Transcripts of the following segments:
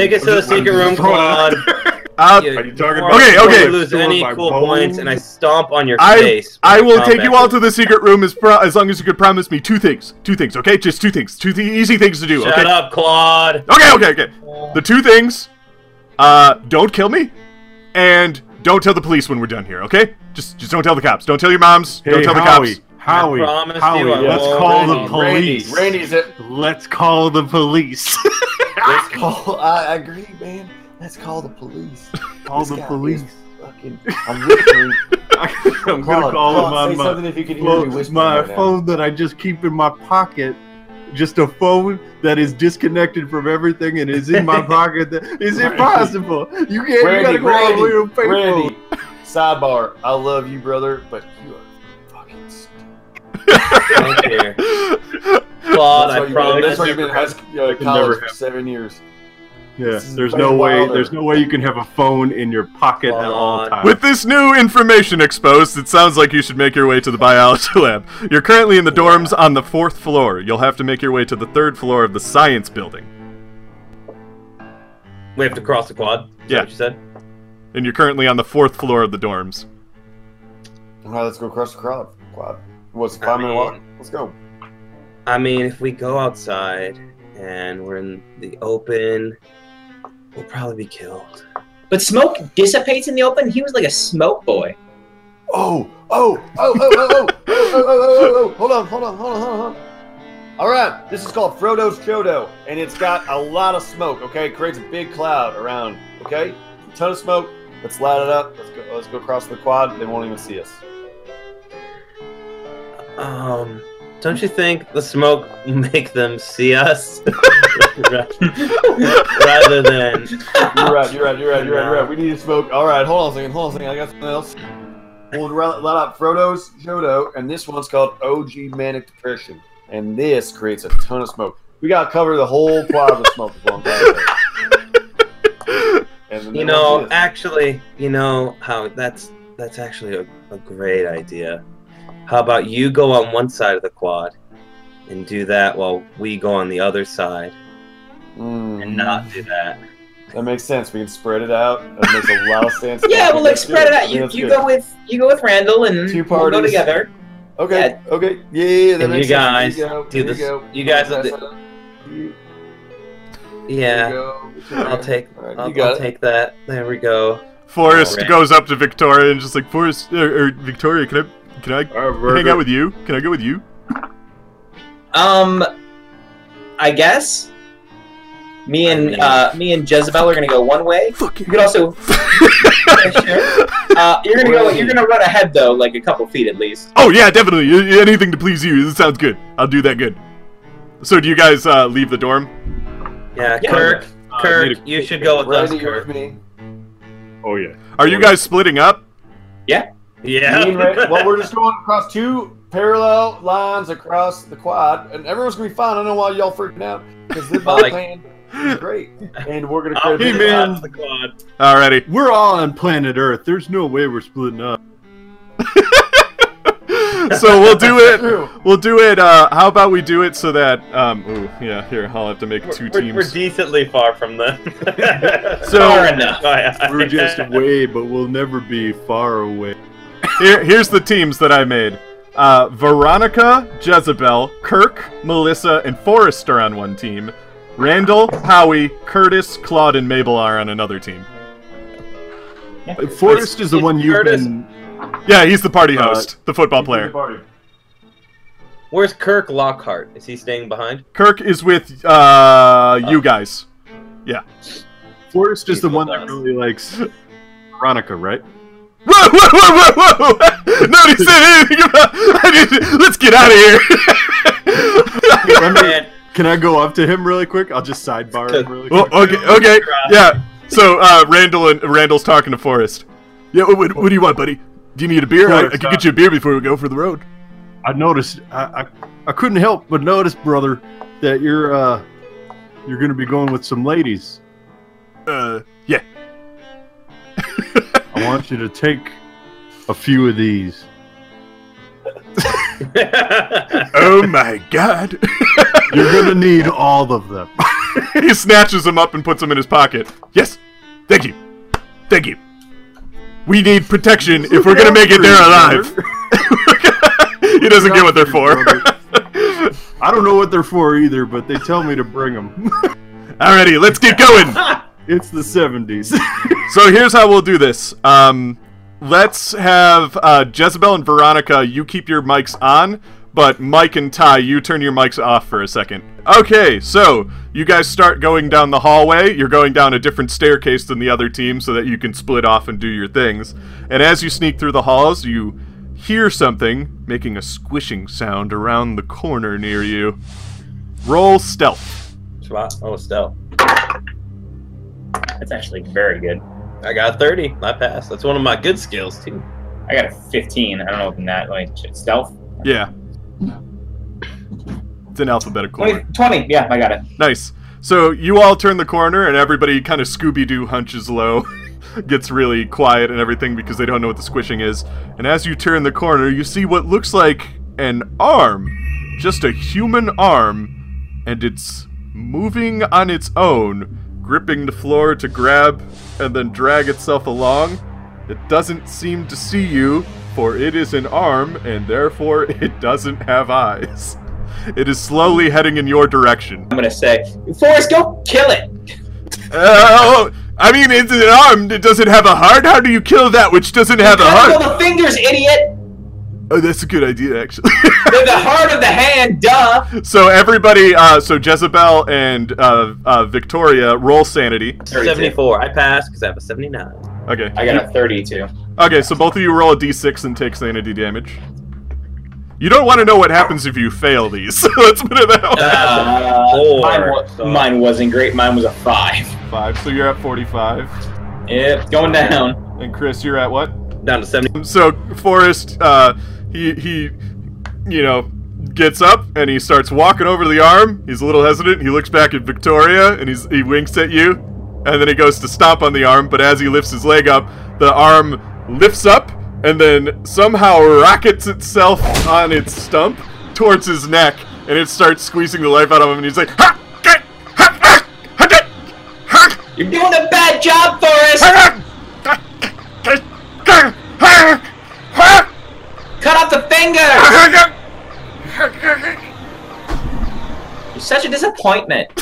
Take us to the secret room, Claude. Uh, You- Are you talking about- Okay, okay. lose any cool bones? points, and I stomp on your I face. I with will take you all to the secret room as pro- as long as you can promise me two things. Two things, okay? Just two things. Two th- easy things to do. Shut okay. up, Claude. Okay, okay, okay. The two things, uh, don't kill me, and don't tell the police when we're done here. Okay? Just just don't tell the cops. Don't tell your moms. don't Hey, tell the cops. Howie, I promise you Howie, I let's won't. call the police. Randy, Randy's it. Let's call the police. Let's call. I I agree, man. Let's call the police. call This the police. Fucking, I'm listening. I'm gonna call them on say my, something if you can hear well, me my right now. phone that I just keep in my pocket. Just a phone that is disconnected from everything and is in my pocket. That is impossible. You can't. you Randy, gotta go all the way to Randy. Randy. Sidebar. I love you, brother, but you are fucking stupid. Thank you. Claude, That's why I you've promise That's why you've been in high school, uh, never college for happen. seven years. Yeah, This there's no way. wilder. There's no way you can have a phone in your pocket at all times. With this new information exposed, it sounds like you should make your way to the biology lab. You're currently in the dorms on the fourth floor. You'll have to make your way to the third floor of the science building. We have to cross the quad. Is that Yeah. what you said? And you're currently on the fourth floor of the dorms. All right, let's go across the crowd. Quad. What's a I five minute walk? Let's go. I mean, if we go outside and we're in the open, we'll probably be killed. But smoke dissipates in the open. He was like a smoke boy. Oh, oh, oh, oh, oh, oh, oh, oh, oh, oh, oh, hold on, hold on, hold on, hold on, hold on. All right, this is called Frodo's Chodo, and it's got a lot of smoke. Okay, it creates a big cloud around. Okay, a ton of smoke. Let's light it up. Let's go. Let's go across the quad. They won't even see us. Um, don't you think the smoke will make them see us rather than? You're right. You're right. You're right. You're right. You're right. We need to smoke. All right, hold on a second. Hold on a second. I got something else. We'll light up Frodo's Chodo, and this one's called OG Manic Depression, and this creates a ton of smoke. We got to cover the whole quad with smoke. is what I'm trying to say. And You know, actually, you know how that's that's actually a, a great idea. How about you go on one side of the quad and do that while we go on the other side Mm, and not do that. That makes sense. We can spread it out. That makes a lot of sense. Yeah, well, like spread good. it out. I think You you good. go with you go with Randall and Two we'll go parties. together. Okay. Okay. Yeah. yeah that And you guys sense. You go. do this- You, you guys Pass do- that up. You- Yeah, go. I'll take All right, I'll, I'll take that. There we go. Forrest Alright. goes up to Victoria and just like, Forrest, or, or Victoria, can I, can I All right, hang out with you? Can I go with you? Um, I guess me I and mean- uh, me and Jezebel are gonna go one way. Fuck You could also Uh, you're gonna go. You're gonna run ahead though, like a couple feet at least. Oh yeah, definitely. Anything to please you. This sounds good. I'll do that. Good. So, do you guys uh, leave the dorm? Yeah, Yeah. Kirk, Uh, Kirk, you should go with us, Kirk. with me. Oh yeah. Are you guys splitting up? Yeah. Me and Randy- well, we're just going across two parallel lines across the quad, and everyone's gonna be fine. I don't know why y'all freaking out because this Well, ball like- plan is great, and we're gonna I'll create a be Hey, big man. the quad. Alrighty. We're all on planet Earth. There's no way we're splitting up. so we'll do it. We'll do it. Uh, how about we do it so that? Um. Ooh, yeah. Here, I'll have to make 2 We're, we're, teams. we're decently far from them. So- Far enough. We're just away, but we'll never be far away. Here, here's the teams that I made. Uh, Veronica, Jezebel, Kirk, Melissa, and Forrest are on one team. Randall, Howie, Curtis, Claude, and Mabel are on another team. Forrest is the one you've Curtis. been. Yeah, he's the party Uh, host, the football player. Where's Kirk Lockhart? Is he staying behind? Kirk is with uh, you guys. Yeah. Forrest is He's the with one that really likes Veronica, right? Whoa, whoa, whoa, whoa, whoa! Nobody said anything about. I didn't, let's get out of here. Man, Can I go up to him really quick? I'll just sidebar him really well, quick. okay, okay, yeah. So uh, Randall and Randall's talking to Forrest. Yeah, what, what, what do you want, buddy? Do you need a beer? I, I can uh, get you a beer before we go for the road. I noticed. I, I I couldn't help but notice, brother, that you're uh you're gonna be going with some ladies. Uh, yeah. I want you to take a few of these. Oh my god. You're gonna need all of them. he snatches them up and puts them in his pocket. Yes, thank you, thank you. We need protection if we're gonna make it there alive. he doesn't get what they're for. I don't know what they're for either, but they tell me to bring them. Alrighty, let's get going. It's the 70s. So here's how we'll do this. Um, let's have uh, Jezebel and Veronica. You keep your mics on, but Mike and Ty, you turn your mics off for a second. Okay, so you guys start going down the hallway. You're going down a different staircase than the other team, so that you can split off and do your things. And as you sneak through the halls, you hear something making a squishing sound around the corner near you. Roll stealth. Schwa- Oh, stealth. That's actually very good. I got 30. I passed. That's one of my good skills, too. I got a 15. I don't know if that like stealth. Yeah. It's in alphabetical 20, 20. Yeah, I got it. Nice. So you all turn the corner, and everybody kind of Scooby Doo hunches low, gets really quiet and everything because they don't know what the squishing is. And as you turn the corner, you see what looks like an arm, just a human arm, and it's moving on its own, gripping the floor to grab and then drag itself along. It doesn't seem to see you, for it is an arm, and therefore it doesn't have eyes. It is slowly heading in your direction. I'm gonna say, Forrest, go kill it. Oh, I mean, it's an arm. It doesn't have a heart. How do you kill that which doesn't have a Cut heart? all the fingers, idiot. Oh, that's a good idea, actually. They're the heart of the hand. Duh. so everybody, uh, so Jezebel and uh, uh, Victoria roll sanity. 32. 74. I passed because I have a 79. Okay. I got a 32. Okay, so both of you roll a d6 and take sanity damage. You don't want to know what happens if you fail these. so Let's put it that way. Uh, mine, wa- mine wasn't great. Mine was a five. Five. So you're at 45. Yep, going down. And Chris, you're at what? Down to 70. So Forrest, uh, he he, you know, gets up and he starts walking over the arm. He's a little hesitant. He looks back at Victoria and he's he winks at you, and then he goes to stomp on the arm. But as he lifts his leg up, the arm lifts up and then somehow rockets itself on its stump towards his neck, and it starts squeezing the life out of him. And he's like, ha, get, ha, ha, ha, get, ha, You're doing a bad job, Forrest. ha, ha, get, ha, ha, ha, Cut off the finger. You're such a disappointment.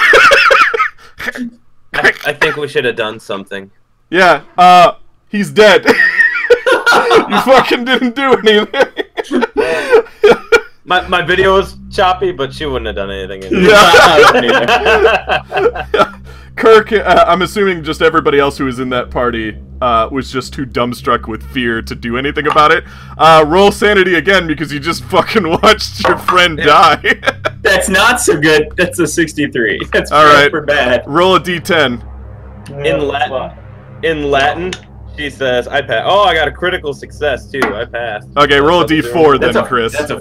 I, I think we should have done something. Yeah, uh, he's dead. you fucking didn't do anything. My, my video was choppy, but she wouldn't have done anything. yeah. Kirk, uh, I'm assuming just everybody else who was in that party uh, was just too dumbstruck with fear to do anything about it. Uh, roll sanity again because you just fucking watched your friend die. That's not so good. That's a 63. That's All right. super bad. roll a d10. In Latin, in Latin, she says, "I pass." Oh, I got a critical success too. I passed. Okay, roll a d4 then, That's a, Chris. That's a.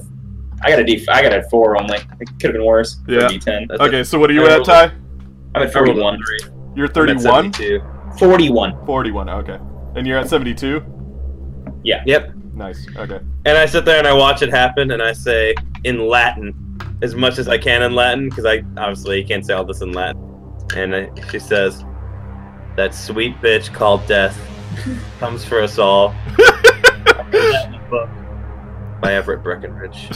I got a D. I got a four only. It could have been worse. Yeah. D10. That's Okay, so what are you I at, rolled Ty? I'm at I 41. You're 31? 41. 41, okay. And you're at 72? Yeah. Yep. Nice, okay. And I sit there and I watch it happen, and I say in Latin as much as I can in Latin because I obviously can't say all this in Latin. And I, she says, "That sweet bitch called death comes for us all." By Everett Breckenridge.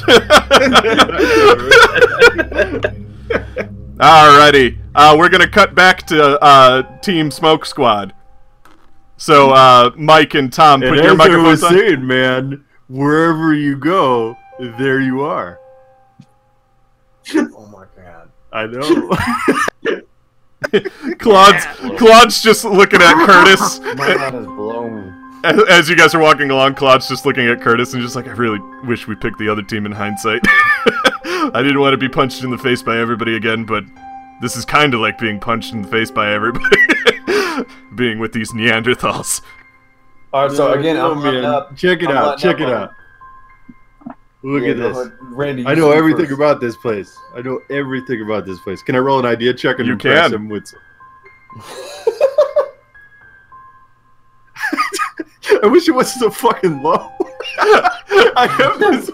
Alrighty. Uh, we're gonna cut back to uh, Team Smoke Squad. So, uh, Mike and Tom, and put as your I microphones was on. saying, man, wherever you go, there you are. Oh my god. I know. Claude's, Claude's just looking at Curtis. My mind is blown. As, as you guys are walking along, Claude's just looking at Curtis and just like, I really wish we picked the other team in hindsight. I didn't want to be punched in the face by everybody again, but this is kind of like being punched in the face by everybody. being with these Neanderthals. All right, so again, No, I'm letting man. up. Check it I'm out. Check up it on- out. Look Yeah, at this. ahead. Randy. I know everything first. about this place. I know everything about this place. Can I roll an idea check and You impress can. him with? I wish it wasn't so fucking low. I have this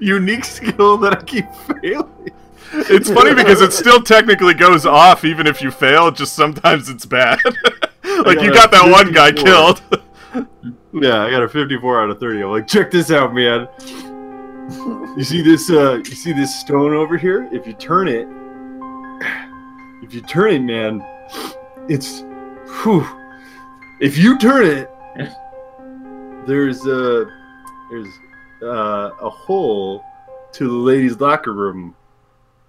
unique skill that I keep failing. It's funny because it still technically goes off even if you fail. Just sometimes it's bad. like you got that one guy killed. Yeah, I got a 54 out of 30. I'm like, check this out, man. You see this? Uh, you see this stone over here? If you turn it, if you turn it, man, it's. Whew, if you turn it, there's a there's uh, a hole to the ladies' locker room,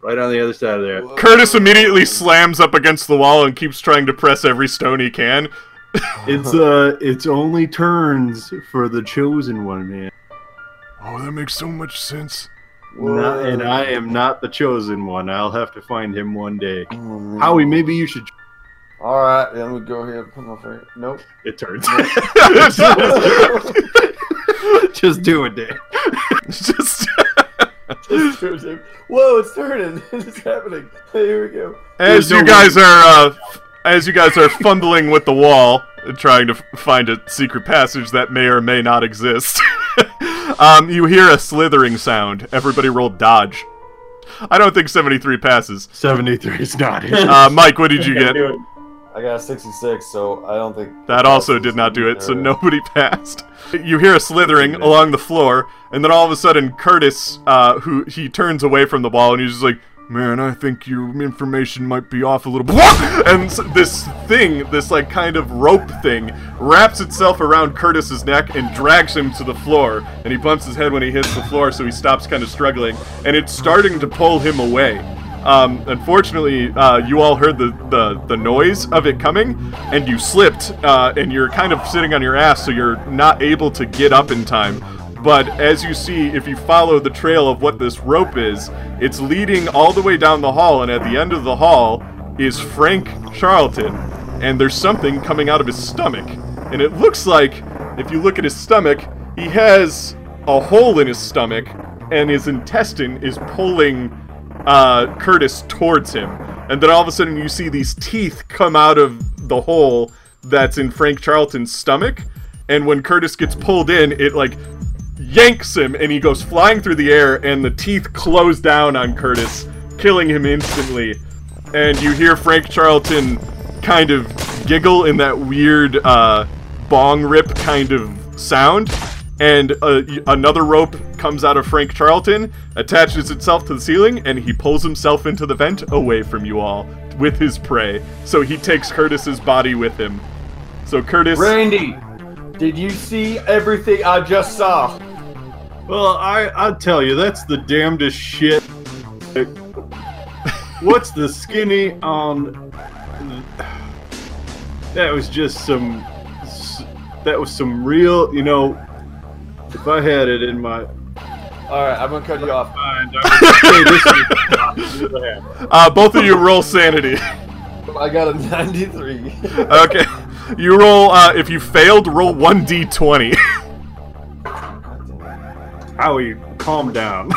right on the other side of there. Curtis immediately slams up against the wall and keeps trying to press every stone he can. It's uh, it's only turns for the chosen one, man. Oh, that makes so much sense. Not, and I am not the chosen one. I'll have to find him one day. Mm. Howie, maybe you should. All right, let me go here. Put my finger. Nope. It turns. Just do it, Dave. Just It's turning. Whoa, it's turning. it's happening. Here we go. as There's you no guys are uh, as you guys are fumbling with the wall, and trying to f- find a secret passage that may or may not exist. um, you hear a slithering sound. Everybody roll dodge. I don't think 73 passes. 73 is not it. Uh, Mike, what did you get? I got a 66, so I don't think That also did not do it, so nobody passed. You hear a slithering along the floor, and then all of a sudden, Curtis, uh, who he turns away from the ball, and he's just like, "Man, I think your information might be off a little bit." And this thing, this like kind of rope thing, wraps itself around Curtis's neck and drags him to the floor. And he bumps his head when he hits the floor, so he stops, kind of struggling, and it's starting to pull him away. Um, unfortunately, uh, you all heard the, the, the noise of it coming, and you slipped, uh, and you're kind of sitting on your ass, so you're not able to get up in time. But as you see, if you follow the trail of what this rope is, it's leading all the way down the hall, and at the end of the hall is Frank Charlton, and there's something coming out of his stomach. And it looks like, if you look at his stomach, he has a hole in his stomach, and his intestine is pulling uh, Curtis towards him. And then all of a sudden, you see these teeth come out of the hole that's in Frank Charlton's stomach. And when Curtis gets pulled in, it like yanks him and he goes flying through the air, and the teeth close down on Curtis, killing him instantly. And you hear Frank Charlton kind of giggle in that weird uh, bong rip kind of sound. And uh, another rope comes out of Frank Charlton, attaches itself to the ceiling, and he pulls himself into the vent away from you all with his prey. So he takes Curtis's body with him. So Curtis. Randy, did you see everything I just saw? Well, I I'll tell you, that's the damnedest shit. What's the skinny on? That was just some. That was some real, you know. If I had it in my All right, I'm gonna cut you off. mind, I would say this was. Uh, both of you roll sanity. I got a 93. okay. You roll, uh, if you failed, roll 1d20. Howie, calm down.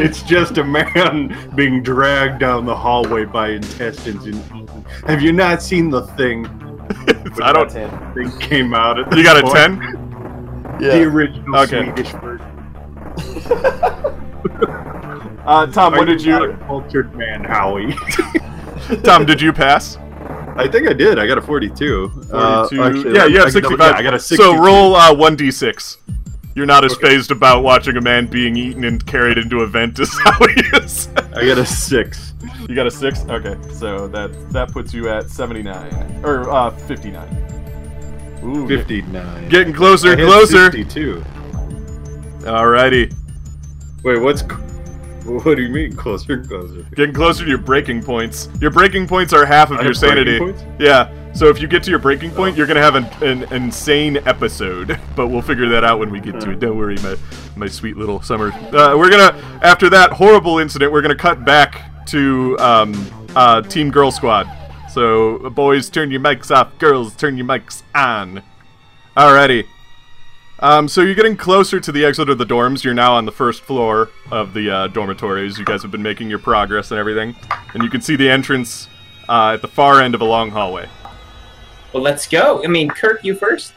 it's just a man being dragged down the hallway by intestines and. Have you not seen the thing? I don't. Ten. Thing came out at You got a this 10? point? The original Okay. Swedish version. Uh, Tom, what Are did not you. a cultured man, Howie? Tom, did you pass? I think I did. I got a 42. 42. Uh, actually, yeah, you have I can double- 65. yeah, I got a 62. So roll uh, 1d6. You're not as Okay. fazed about watching a man being eaten and carried into a vent as how he is. I got a six. you got a 6? Okay, so that that puts you at 79. Or uh, 59. Ooh, 59. Getting closer and closer. 62. Alrighty. Wait, what's. What do you mean closer and closer? Getting closer to your breaking points. Your breaking points are half of I your sanity. Yeah. So if you get to your breaking point, you're gonna have an, an insane episode. But we'll figure that out when we get to it. Don't worry, my my sweet little summer. Uh, we're gonna after that horrible incident, we're gonna cut back to um, uh, Team Girl Squad. So boys, turn your mics off. Girls, turn your mics on. Alrighty. Um, so you're getting closer to the exit of the dorms. You're now on the first floor of the uh, dormitories. You guys have been making your progress and everything, and you can see the entrance uh, at the far end of a long hallway. Well, let's go. I mean, Kirk, you first.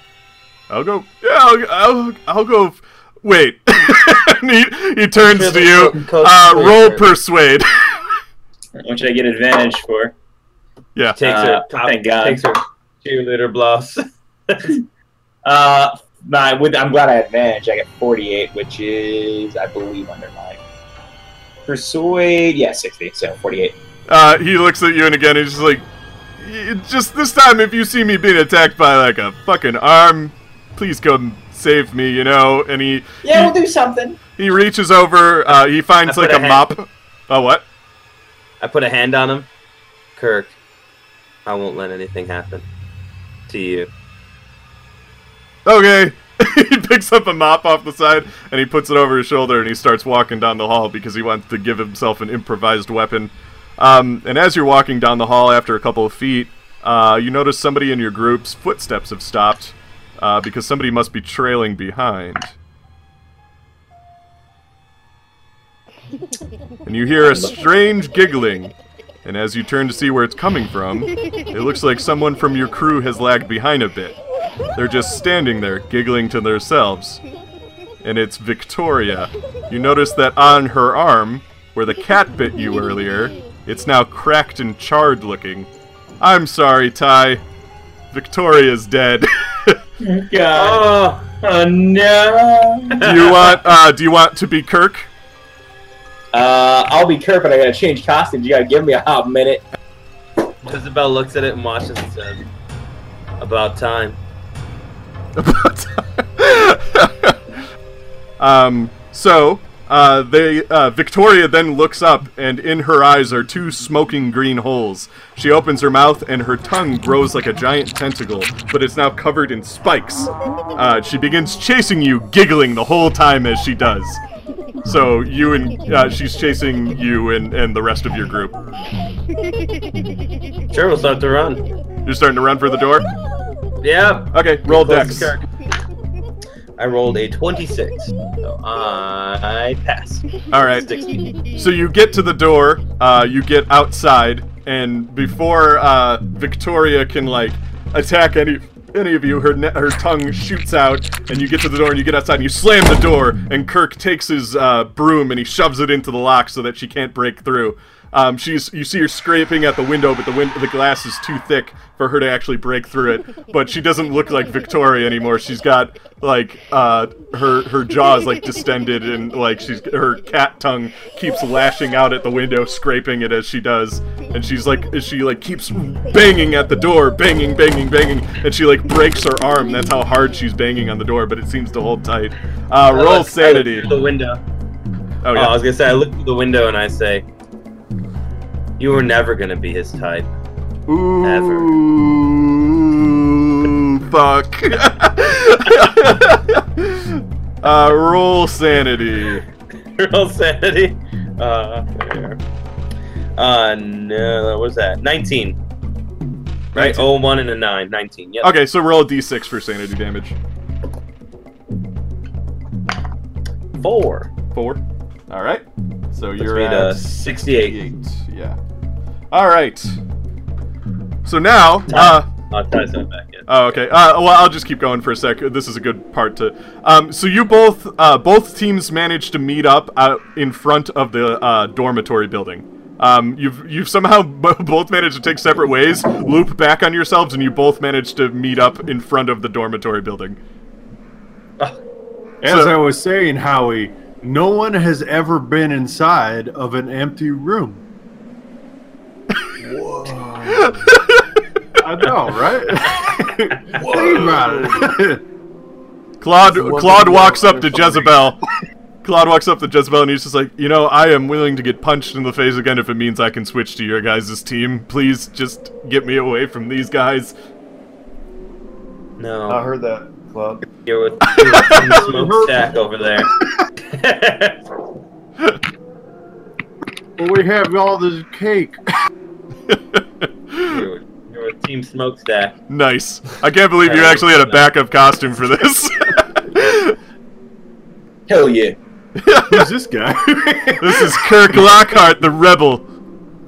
I'll go. Yeah, I'll, I'll, I'll go. f- Wait. He, he turns to you. Coke- Coke Uh, roll persuade. What should I get advantage for? Yeah. Takes Uh, her top, thank God. takes her cheerleader blouse. Uh, my, with, I'm glad I had advantage. I got 48, which is, I believe, under my persuade. Yeah, 60, so 48. Uh, he looks at you and again he's just like, just this time if you see me being attacked by like a fucking arm, please come save me, you know. And he Yeah, we'll do something. he reaches over. Uh, he finds like a a mop. Oh what? I put a hand on him. Kirk, I won't let anything happen to you. Okay. he picks up a mop off the side and he puts it over his shoulder and he starts walking down the hall because he wants to give himself an improvised weapon. Um, and as you're walking down the hall after a couple of feet, uh, you notice somebody in your group's footsteps have stopped uh, because somebody must be trailing behind. And you hear a strange giggling. And as you turn to see where it's coming from, it looks like someone from your crew has lagged behind a bit. They're just standing there, giggling to themselves. And it's Victoria. You notice that on her arm, where the cat bit you earlier, it's now cracked and charred looking. I'm sorry, Ty. Victoria's dead. God. Oh, Oh, no. do you want uh do you want to be Kirk? Uh, I'll be Kurt, but I gotta change costumes. You gotta give me a hot minute. Isabel looks at it and watches and says, "About time." "About time." um, so, uh, they, uh, Victoria then looks up, and in her eyes are two smoking green holes. She opens her mouth, and her tongue grows like a giant tentacle, but it's now covered in spikes. Uh, she begins chasing you, giggling the whole time as she does. So you and uh, she's chasing you and, and the rest of your group. Sure, we'll start to run. You're starting to run for the door. Yeah. Okay, roll Close dex. I rolled a 26, so I pass. All right. 60. So you get to the door, uh, you get outside, and before uh, Victoria can like attack any any of you, her her tongue shoots out, and you get to the door and you get outside and you slam the door, and Kirk takes his uh, broom and he shoves it into the lock so that she can't break through. Um, she's you see her scraping at the window, but the win- the glass is too thick for her to actually break through it. But she doesn't look like Victoria anymore. She's got like uh, her her jaws like distended and like she's her cat tongue keeps lashing out at the window, scraping it as she does. And she's like she like keeps banging at the door, banging, banging, banging, and she like breaks her arm. That's how hard she's banging on the door, but it seems to hold tight. Uh, roll look- I look sanity. through the window. Oh Oh, yeah. I was gonna say, I look through the window and I say, "You were never gonna be his type." Ooh, fuck. uh, roll sanity. Roll sanity. Uh, there. Uh, no, what was that? 19. Right? 19. Oh, one and a 9. 19. Yep. Okay, so roll a d6 for sanity damage. Four. Four. All right. So Puts you're me at to 68. 68. Yeah. All right. So now, uh, I'll tie something back in. Oh, okay. Uh, well, I'll just keep going for a sec. This is a good part to. Um, so you both, uh, both teams managed to meet up out in front of the uh, dormitory building. Um, you've you've somehow b- both managed to take separate ways, loop back on yourselves, and you both managed to meet up in front of the dormitory building. As So- I was saying, Howie, no one has ever been inside of an empty room. I know, right? Think about it. Claude That's the one Claude walks up to. Jezebel. Claude walks up to Jezebel and he's just like, you know, I am willing to get punched in the face again if it means I can switch to your guys' team. Please just get me away from these guys. No. I heard that, Claude. You're with, you're with some smokestack over there. well, we have all this cake. you're, with, you're with Team Smokestack. Nice. I can't believe you actually had a backup costume for this. Hell yeah. Who's this guy? this is Kirk Lockhart, the rebel.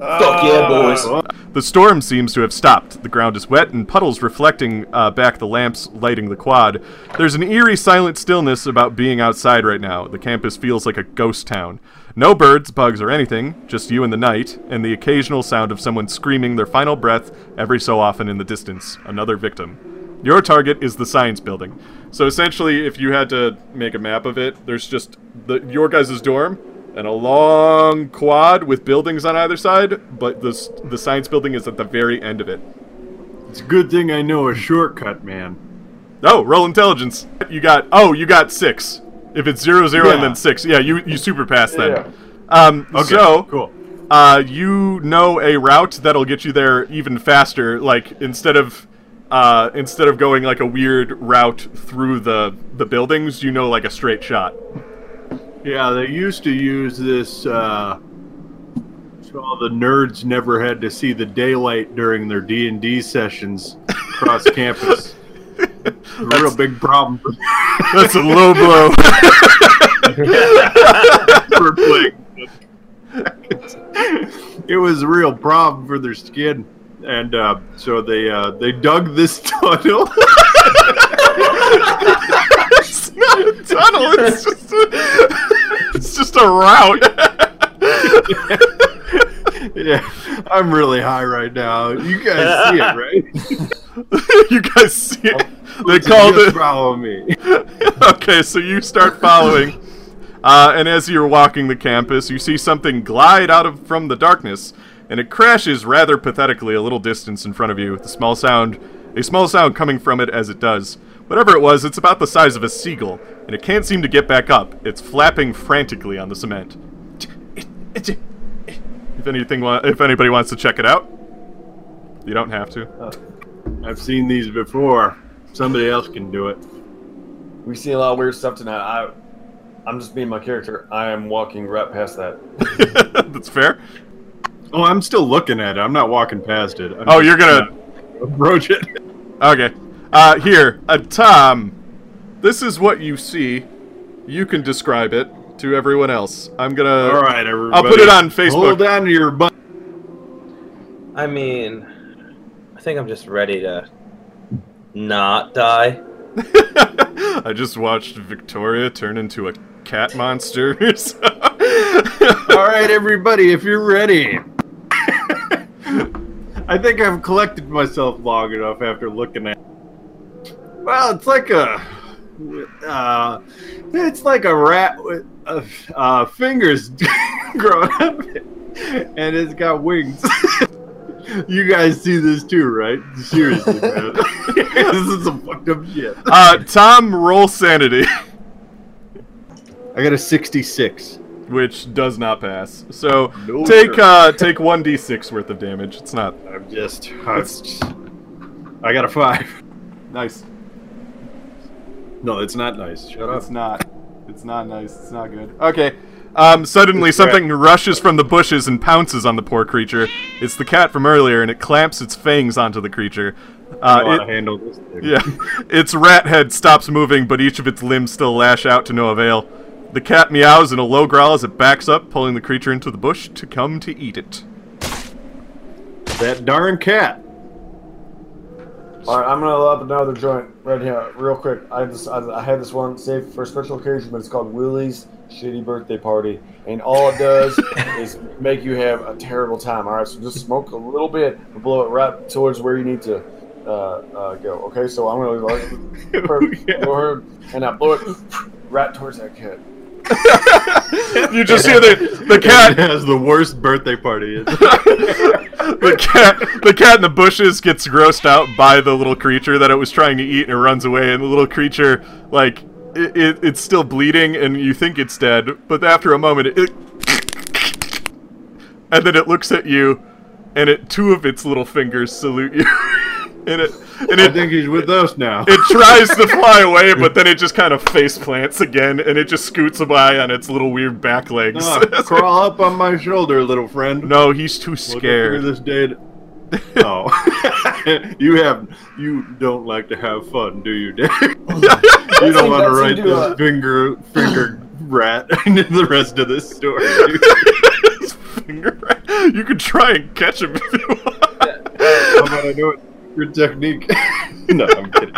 Fuck yeah, boys. The storm seems to have stopped. The ground is wet and puddles reflecting uh, back the lamps lighting the quad. There's an eerie, silent stillness about being outside right now. The campus feels like a ghost town. No birds, bugs, or anything, just you and the night, and the occasional sound of someone screaming their final breath every so often in the distance. Another victim. Your target is the science building. So essentially, if you had to make a map of it, there's just the your guys' dorm and a long quad with buildings on either side, but the the science building is at the very end of it. It's a good thing I know a shortcut, man. Oh, roll intelligence. You got oh, you got six. If it's zero zero and then six, yeah, you you super pass then. Yeah. Um, Okay, so cool. uh, you know a route that'll get you there even faster. Like instead of uh, instead of going like a weird route through the the buildings, you know like a straight shot. Yeah, they used to use this. Uh, so all the nerds never had to see the daylight during their D and D sessions across campus. A real big problem That's a low blow. it was a real problem for their skin, and uh, so they uh, they dug this tunnel. not a tunnel. It's just a, it's just a route. yeah, I'm really high right now. You guys see it, right? you guys see it? They So called it. Follow me. okay, so you start following, uh, and as you're walking the campus, you see something glide out of from the darkness, and it crashes rather pathetically a little distance in front of you. The small sound, a small sound coming from it as it does. Whatever it was, it's about the size of a seagull, and it can't seem to get back up. It's flapping frantically on the cement. If anything, wa- if anybody wants to check it out, you don't have to. Uh, I've seen these before. Somebody else can do it. We've seen a lot of weird stuff tonight. I, I'm just being my character. I am walking right past that. That's fair. Oh, I'm still looking at it. I'm not walking past it. I'm Oh, you're gonna. approach it. Okay. Uh, here, uh, Tom. This is what you see. You can describe it to everyone else. I'm gonna. All right, everybody. I'll put it on Facebook. Hold on to your butt. I mean, I think I'm just ready to not die. I just watched Victoria turn into a cat monster. so- All right, everybody, if you're ready. I think I've collected myself long enough after looking at. Well, it's like a. Uh, it's like a rat with uh, uh, fingers growing up, and it's got wings. you guys see this too, right? Seriously, man. this is some fucked up shit. uh, Tom, roll sanity, I got a 66. which does not pass. So No, take sir. uh, take one d6 worth of damage. It's not I'm just. I'm just- I got a five. nice. No, it's not nice. Shut up. It's not. It's not nice. It's not good. Okay. Um, suddenly, It's something rushes from the bushes and pounces on the poor creature. It's the cat from earlier, and it clamps its fangs onto the creature. Uh, it, handle this thing. yeah, its rat head stops moving, but each of its limbs still lash out to no avail. The cat meows in a low growl as it backs up, pulling the creature into the bush to come to eat it. That darn cat. All right, I'm gonna load up another joint right here, real quick. I just I, I had this one saved for a special occasion, but it's called Willie's Shitty Birthday Party, and all it does is make you have a terrible time. All right, so just smoke a little bit and blow it right towards where you need to uh, uh, go. Okay, so I'm gonna like, perfect. Yeah. and I blow it right towards that cat. You just hear the the It cat has the worst birthday party. the cat the cat in the bushes gets grossed out by the little creature that it was trying to eat and it runs away and the little creature like it, it, it's still bleeding and you think it's dead but after a moment it, it and then it looks at you and it two of its little fingers salute you and it and I think he's with us now. it tries to fly away but then it just kind of face plants again and it just scoots by on its little weird back legs Ah, crawl up on my shoulder, little friend. no he's too Look scared This day. Oh, you have you don't like to have fun, do you, Dick? you don't want to write this finger finger rat into the rest of this story. Finger. You could try and catch him if you want. God, I know it. Your technique. no, I'm kidding.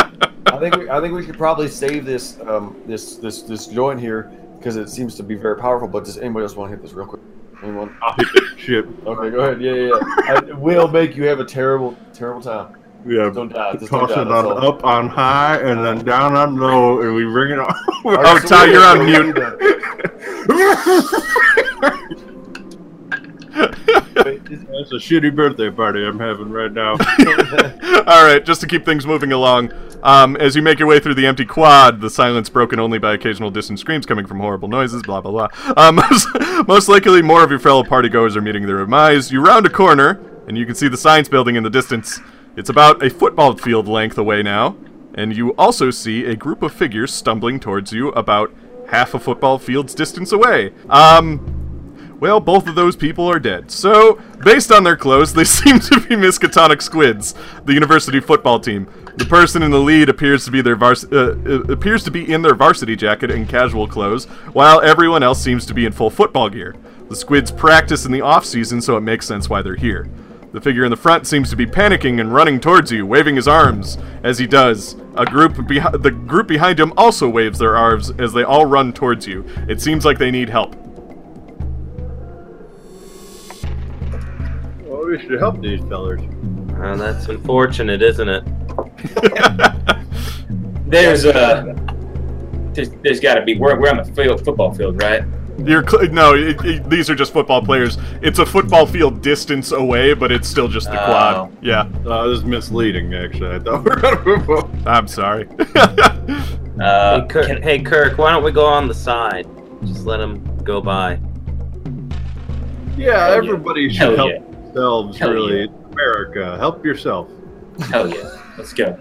I think we, I think we should probably save this um, this this this joint here because it seems to be very powerful. But does anybody else want to hit this real quick? Anyone? I'll hit that shit. Okay, go ahead. Yeah, yeah, yeah. I, it will make you have a terrible, terrible time. Yeah. Don't die. Just don't Toss die. it on up on high and then down on low, and we bring it on. All Oh, so Ty, you're on mute. need that. Wait, is- That's a shitty birthday party I'm having right now. All right, just to keep things moving along, um, as you make your way through the empty quad, the silence broken only by occasional distant screams coming from horrible noises, blah, blah, blah. Um, most, most likely, more of your fellow partygoers are meeting their demise. You round a corner, and you can see the science building in the distance. It's about a football field length away now, and you also see a group of figures stumbling towards you about half a football field's distance away. Um, well, both of those people are dead. So, based on their clothes, they seem to be Miskatonic Squids, the university football team. The person in the lead appears to be their vars- uh, uh, appears to be in their varsity jacket and casual clothes, while everyone else seems to be in full football gear. The Squids practice in the off season, so it makes sense why they're here. The figure in the front seems to be panicking and running towards you, waving his arms. As he does, a group behi- the group behind him also waves their arms as they all run towards you. It seems like they need help. We should help these fellers. Uh, that's unfortunate, isn't it? There's uh, there's, there's got to be. We're, we're on the field, football field, right? You're cl- no, it, it- these are just football players. It's a football field distance away, but it's still just the Oh. quad. Yeah, Uh, this is misleading, actually. I thought we were on a football. I'm sorry. Uh, hey, Kirk, can- hey, Kirk, why don't we go on the side? Just let him go by. Yeah, Hell yeah. everybody should Hell help yeah. Themselves, Hell really. yeah. America. Help yourself. hell yeah, let's go. Guys,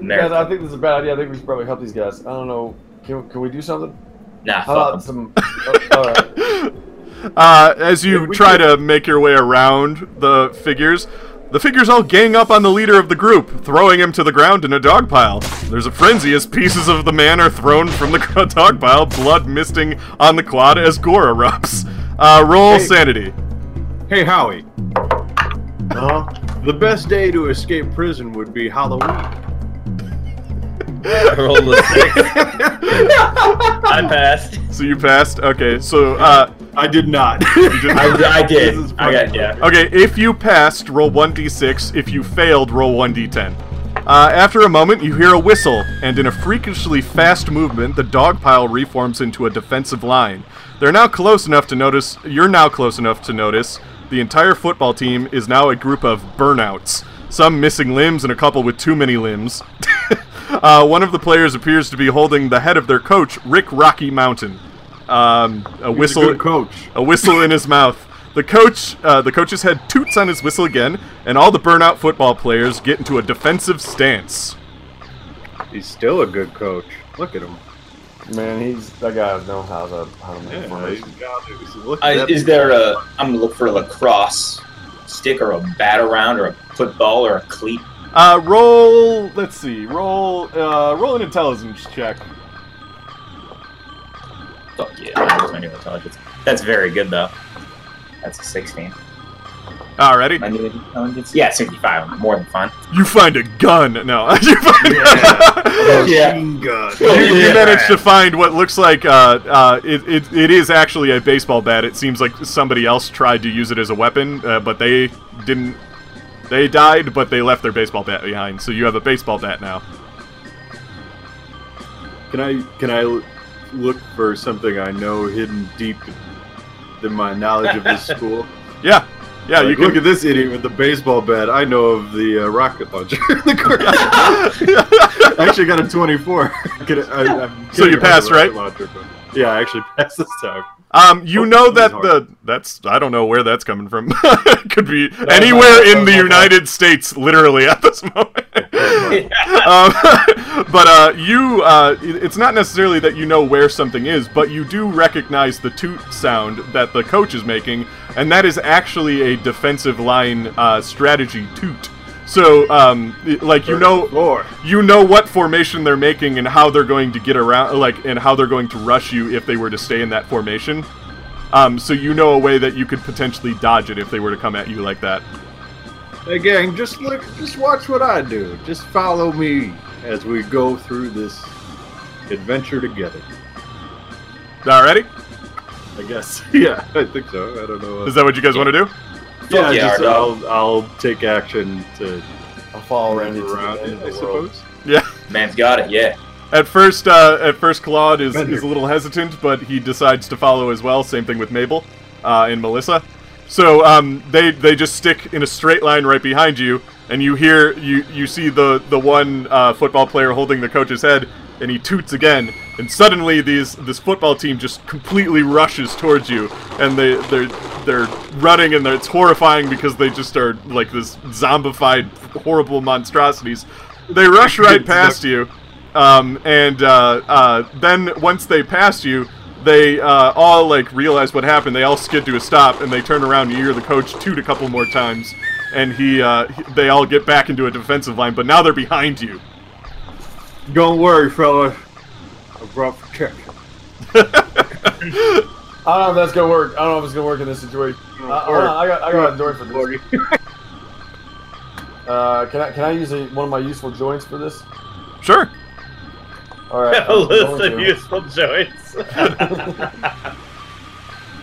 America. I think this is a bad idea. I think we should probably help these guys. I don't know. Can, can we do something? Nah, How fuck some? oh, all right. uh, as you Yeah, try could- to make your way around the figures, the figures all gang up on the leader of the group, throwing him to the ground in a dog pile. There's a frenzy as pieces of the man are thrown from the dog pile, blood misting on the quad as gore erupts. Uh, roll Hey. sanity. Hey, Howie. Uh-huh. The best day to escape prison would be Halloween. I rolled a six. I passed. So you passed. Okay, so uh, I did not. I, I did. I got funny. yeah. Okay, if you passed, roll 1d6. If you failed, roll 1d10. Uh, after a moment, you hear a whistle, and in a freakishly fast movement, the dog pile reforms into a defensive line. They're now close enough to notice. You're now close enough to notice the entire football team is now a group of burnouts. Some missing limbs and a couple with too many limbs. uh, one of the players appears to be holding the head of their coach, Rick Rocky Mountain. Um, a He's a whistle good coach. a whistle in his mouth. The coach, uh, the coach's head toots on his whistle again, and all the burnout football players get into a defensive stance. He's still a good coach. Look at him. Man, he's that guy knows how to how to make Yeah, he's formation. got it. He's- look at that. is there a? I'm gonna look for a lacrosse stick or a bat around or a football or a cleat. Uh, roll. Let's see. Roll. Uh, roll an intelligence check. Fuck yeah, that was my new intelligence. That's very good though. That's a 16. Alrighty. My new intelligence. Yeah, 65. More than fun. You find a gun. No. you, find- Yeah. Machine gun. you, you Yeah. manage to find what looks like uh, uh, it, it, it is actually a baseball bat. It seems like somebody else tried to use it as a weapon, uh, but they didn't. They died, but they left their baseball bat behind. So you have a baseball bat now. Can I can I look for something I know hidden deep in my knowledge of this school? Yeah. Yeah, Like, you can look at this idiot with the baseball bat. I know of the uh, rocket launcher. the. I actually got a 24. Could- I- So you kidding about the passed, right? launcher, yeah, I actually passed this time. Um, you Oh, know that the that's I don't know where that's coming from. Could be no, anywhere no, in the. United States, literally at this moment. um, but uh, you, uh, it's not necessarily that you know where something is, but you do recognize the toot sound that the coach is making, and that is actually a defensive line uh, strategy toot. So, um, like you know, you know what formation they're making and how they're going to get around like and how they're going to rush you if they were to stay in that formation um, so you know a way that you could potentially dodge it if they were to come at you like that Hey gang, just look, just watch what I do. Just follow me as we go through this adventure together. Alrighty? I guess. Yeah, I think so. I don't know. Is that what you guys want to do? Yeah, yeah, just, I'll, I'll take action to I'll follow run around into around the, it, the I world. suppose. Yeah. Man's got it, yeah. At first, uh, at first, Claude is, is a little hesitant, but he decides to follow as well. Same thing with Mabel uh, and Melissa. So um, they they just stick in a straight line right behind you, and you hear you you see the the one uh, football player holding the coach's head, and he toots again, and suddenly these this football team just completely rushes towards you, and they they're they're running, and they're, it's horrifying because they just are like this zombified horrible monstrosities. They rush right past you. Um, and uh, uh, then once they pass you, they uh, all like realize what happened. They all skid to a stop, and they turn around. And you hear the coach toot a couple more times, and he, uh, he- they all get back into a defensive line. But now they're behind you. Don't worry, fella. I brought protection. I don't know if that's gonna work. I don't know if it's gonna work in this situation. Uh, hold on, I got I got a joint for this. Uh, can I can I use a, one of my useful joints for this? Sure. All right. A I'm list of to. useful joints.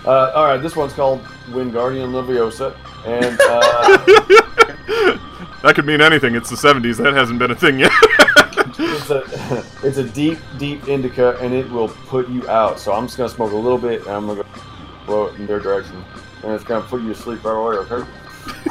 Uh, all right, this one's called Wingardium Leviosa, and uh, that could mean anything. It's the '70s. That hasn't been a thing yet. It's a it's a deep deep indica, and it will put you out. So I'm just gonna smoke a little bit, and I'm gonna go blow it in their direction, and it's gonna put you to sleep right away. Okay.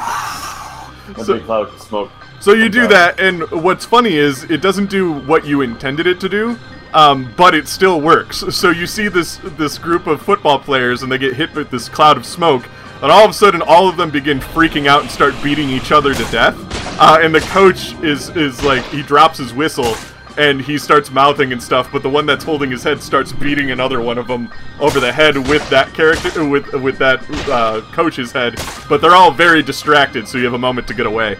A So- big cloud of smoke. So you do that, and what's funny is it doesn't do what you intended it to do, um, but it still works. So you see this this group of football players, and they get hit with this cloud of smoke, and all of a sudden, all of them begin freaking out and start beating each other to death. Uh, and the coach is is like he drops his whistle. And he starts mouthing and stuff, but the one that's holding his head starts beating another one of them over the head with that character, with with that uh, coach's head. But they're all very distracted, so you have a moment to get away.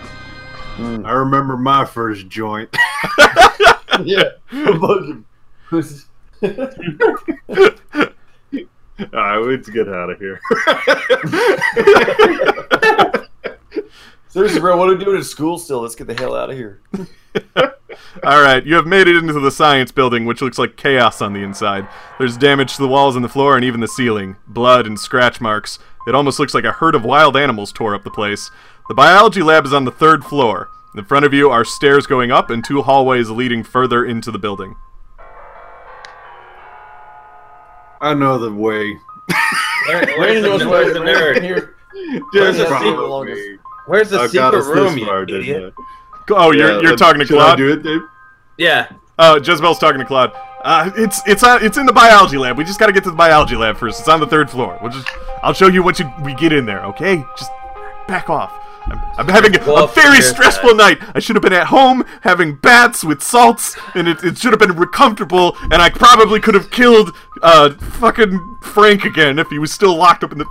I remember my first joint. yeah. a bunch of- All right, let's get out of here. Seriously, bro, what are we doing at school still? Let's get the hell out of here. All right, you have made it into the science building, which looks like chaos on the inside. There's damage to the walls and the floor and even the ceiling. Blood and scratch marks. It almost looks like a herd of wild animals tore up the place. The biology lab is on the third floor. In front of you are stairs going up and two hallways leading further into the building. I know the way. Where- Brandon where's, knows the, where the Brandon nerd? here. Where's the Just secret follow me. Where's the I got secret us room, this you far, idiot? Oh, you're, Yeah, you're talking to should I Claude? do it, Dave? Yeah. Uh, Jezebel's talking to Claude. Uh, it's it's on, it's in the biology lab. We just got to get to the biology lab first. It's on the third floor. We'll just I'll show you once you, we get in there. Okay? Just back off. I'm, I'm having a, a very stressful guys. night. I should have been at home having bats with salts, and it, it should have been comfortable. And I probably could have killed uh fucking Frank again if he was still locked up in the.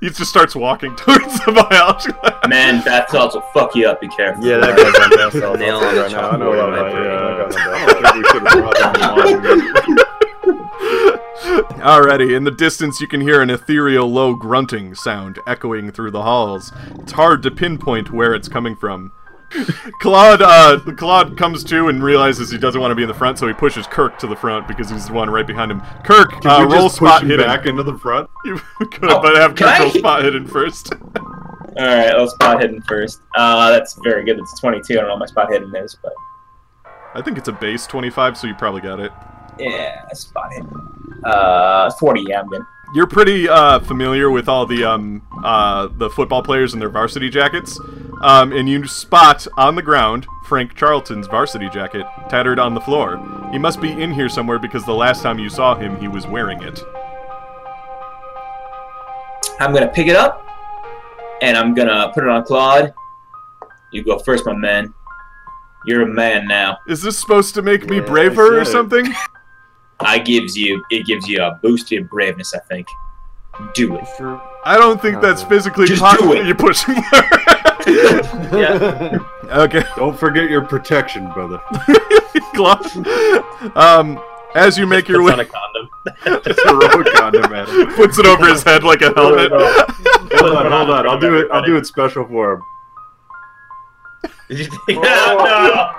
He just starts walking towards the biology lab. Man, bath salts will fuck you up. Be careful. Yeah, that guy's on bath salts. Nail I'll on the you right now. I know about chalkboard, that. I Yeah, that guy's on bath don't think we should have brought him along. Alrighty, in the distance you can hear an ethereal low grunting sound echoing through the halls. It's hard to pinpoint where it's coming from. Claude, uh, Claude comes to and realizes he doesn't want to be in the front, so he pushes Kirk to the front because he's the one right behind him. Kirk, Can uh, we roll just spot him hidden. back into the front? You could, Oh, but have can Kirk I- roll spot hidden first. All right, let's spot hidden first. Uh, that's very good. It's 22. I don't know what my spot hidden is, but I think it's a base 25, so you probably got it. yeah, spot hidden. Uh, 40. Yeah, I'm good. You're pretty uh, familiar with all the um, uh, the football players and their varsity jackets, um, and you spot on the ground Frank Charlton's varsity jacket tattered on the floor. He must be in here somewhere because the last time you saw him, he was wearing it. I'm gonna pick it up, and I'm gonna put it on Claude. You go first, my man. You're a man now. Is this supposed to make me braver or something? I gives you it gives you a boost to your braveness. I think. Do it. I don't think that's physically Just do possible. it. You push him. Yeah. okay. Don't forget your protection, brother. Claude. Um, as you make your way, on a condom. Just a road condom, man. puts it over his head like a helmet. Hold on, hold on. I'll do it. I'll do it special for him. Did you take it out?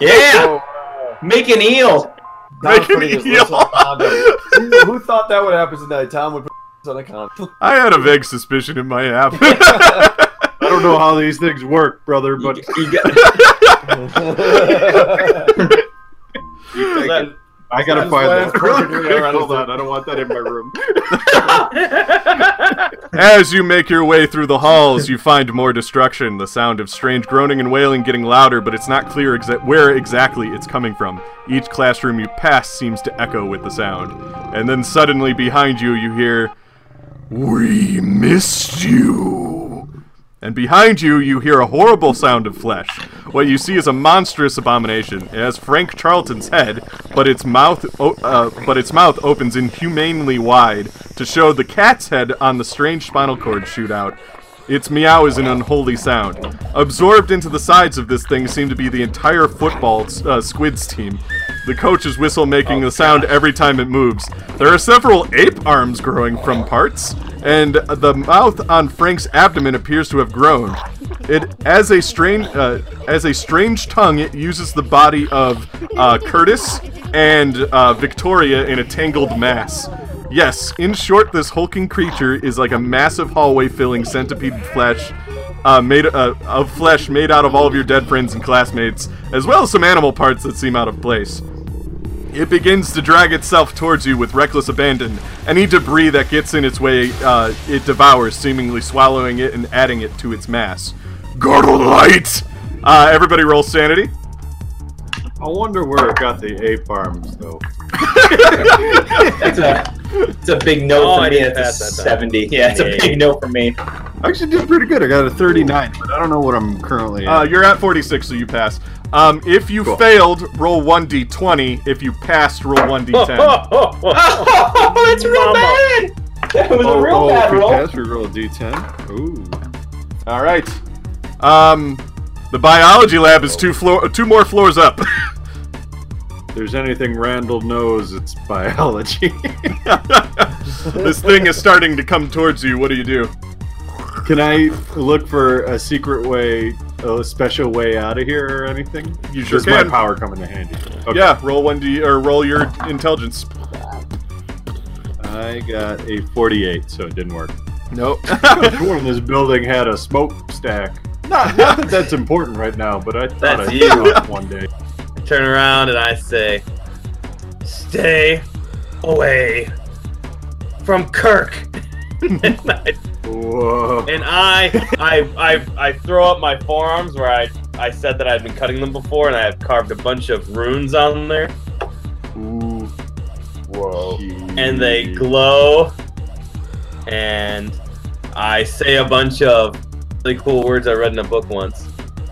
Yeah, Oh, make an eel. Tom's Make an putting his eel. lips on a condom. who, who thought that would happen tonight? Tom would put on a condom. I had a vague suspicion it might happen. I don't know how these things work, brother, but You got- That- I gotta find that. it's quick. Hold on, I don't want that in my room. As you make your way through the halls, you find more destruction. The sound of strange groaning and wailing getting louder, but it's not clear exa- where exactly it's coming from. Each classroom you pass seems to echo with the sound. And then suddenly behind you, you hear, We missed you. And behind you, you hear a horrible sound of flesh. What you see is a monstrous abomination. It has Frank Charlton's head, but its mouth, o- uh, but its mouth opens inhumanely wide to show the cat's head on the strange spinal cord shootout. Its meow is an unholy sound. Absorbed into the sides of this thing seem to be the entire football uh, squids team. The coach's whistle making the sound every time it moves. There are several ape arms growing from parts, and the mouth on Frank's abdomen appears to have grown. It as a strange uh, as a strange tongue. It uses the body of uh, Curtis and uh, Victoria in a tangled mass. Yes, in short, this hulking creature is like a massive hallway-filling centipede flesh, uh, made uh, of flesh made out of all of your dead friends and classmates, as well as some animal parts that seem out of place. It begins to drag itself towards you with reckless abandon. Any debris that gets in its way, uh, it devours, seemingly swallowing it and adding it to its mass. Girdle light! Uh, everybody roll sanity. I wonder where it got the A arms, though. It's a, it's a big no Oh, for I me. didn't a pass that time. 70. Yeah, it's a big no for me. I actually did pretty good. I got a 39, but I don't know what I'm currently at. Uh, you're at 46, so you pass. Um, if you Cool. failed, roll 1d20. If you passed, roll 1d10. Oh, it's real Mama. bad. That was a real oh, bad if we roll. pass, we roll a d10. Ooh. All right. Um, the biology lab is two floor, two more floors up. If there's anything Randall knows, it's biology. this thing is starting to come towards you. What do you do? Can I look for a secret way, a special way out of here or anything? You sure Does my power come into handy? Okay. Yeah, roll 1d or roll your intelligence. I got a 48, so it didn't work. Nope. Everyone in this building had a smokestack. Not, not that that's important right now, but I thought That's I'd you. do it one day. Turn around and I say, "Stay away from Kirk." and I, Whoa. and I, I, I, I throw up my forearms where I, I said that I'd been cutting them before, and I have carved a bunch of runes on there, Ooh. Whoa. and they glow. And I say a bunch of really cool words I read in a book once.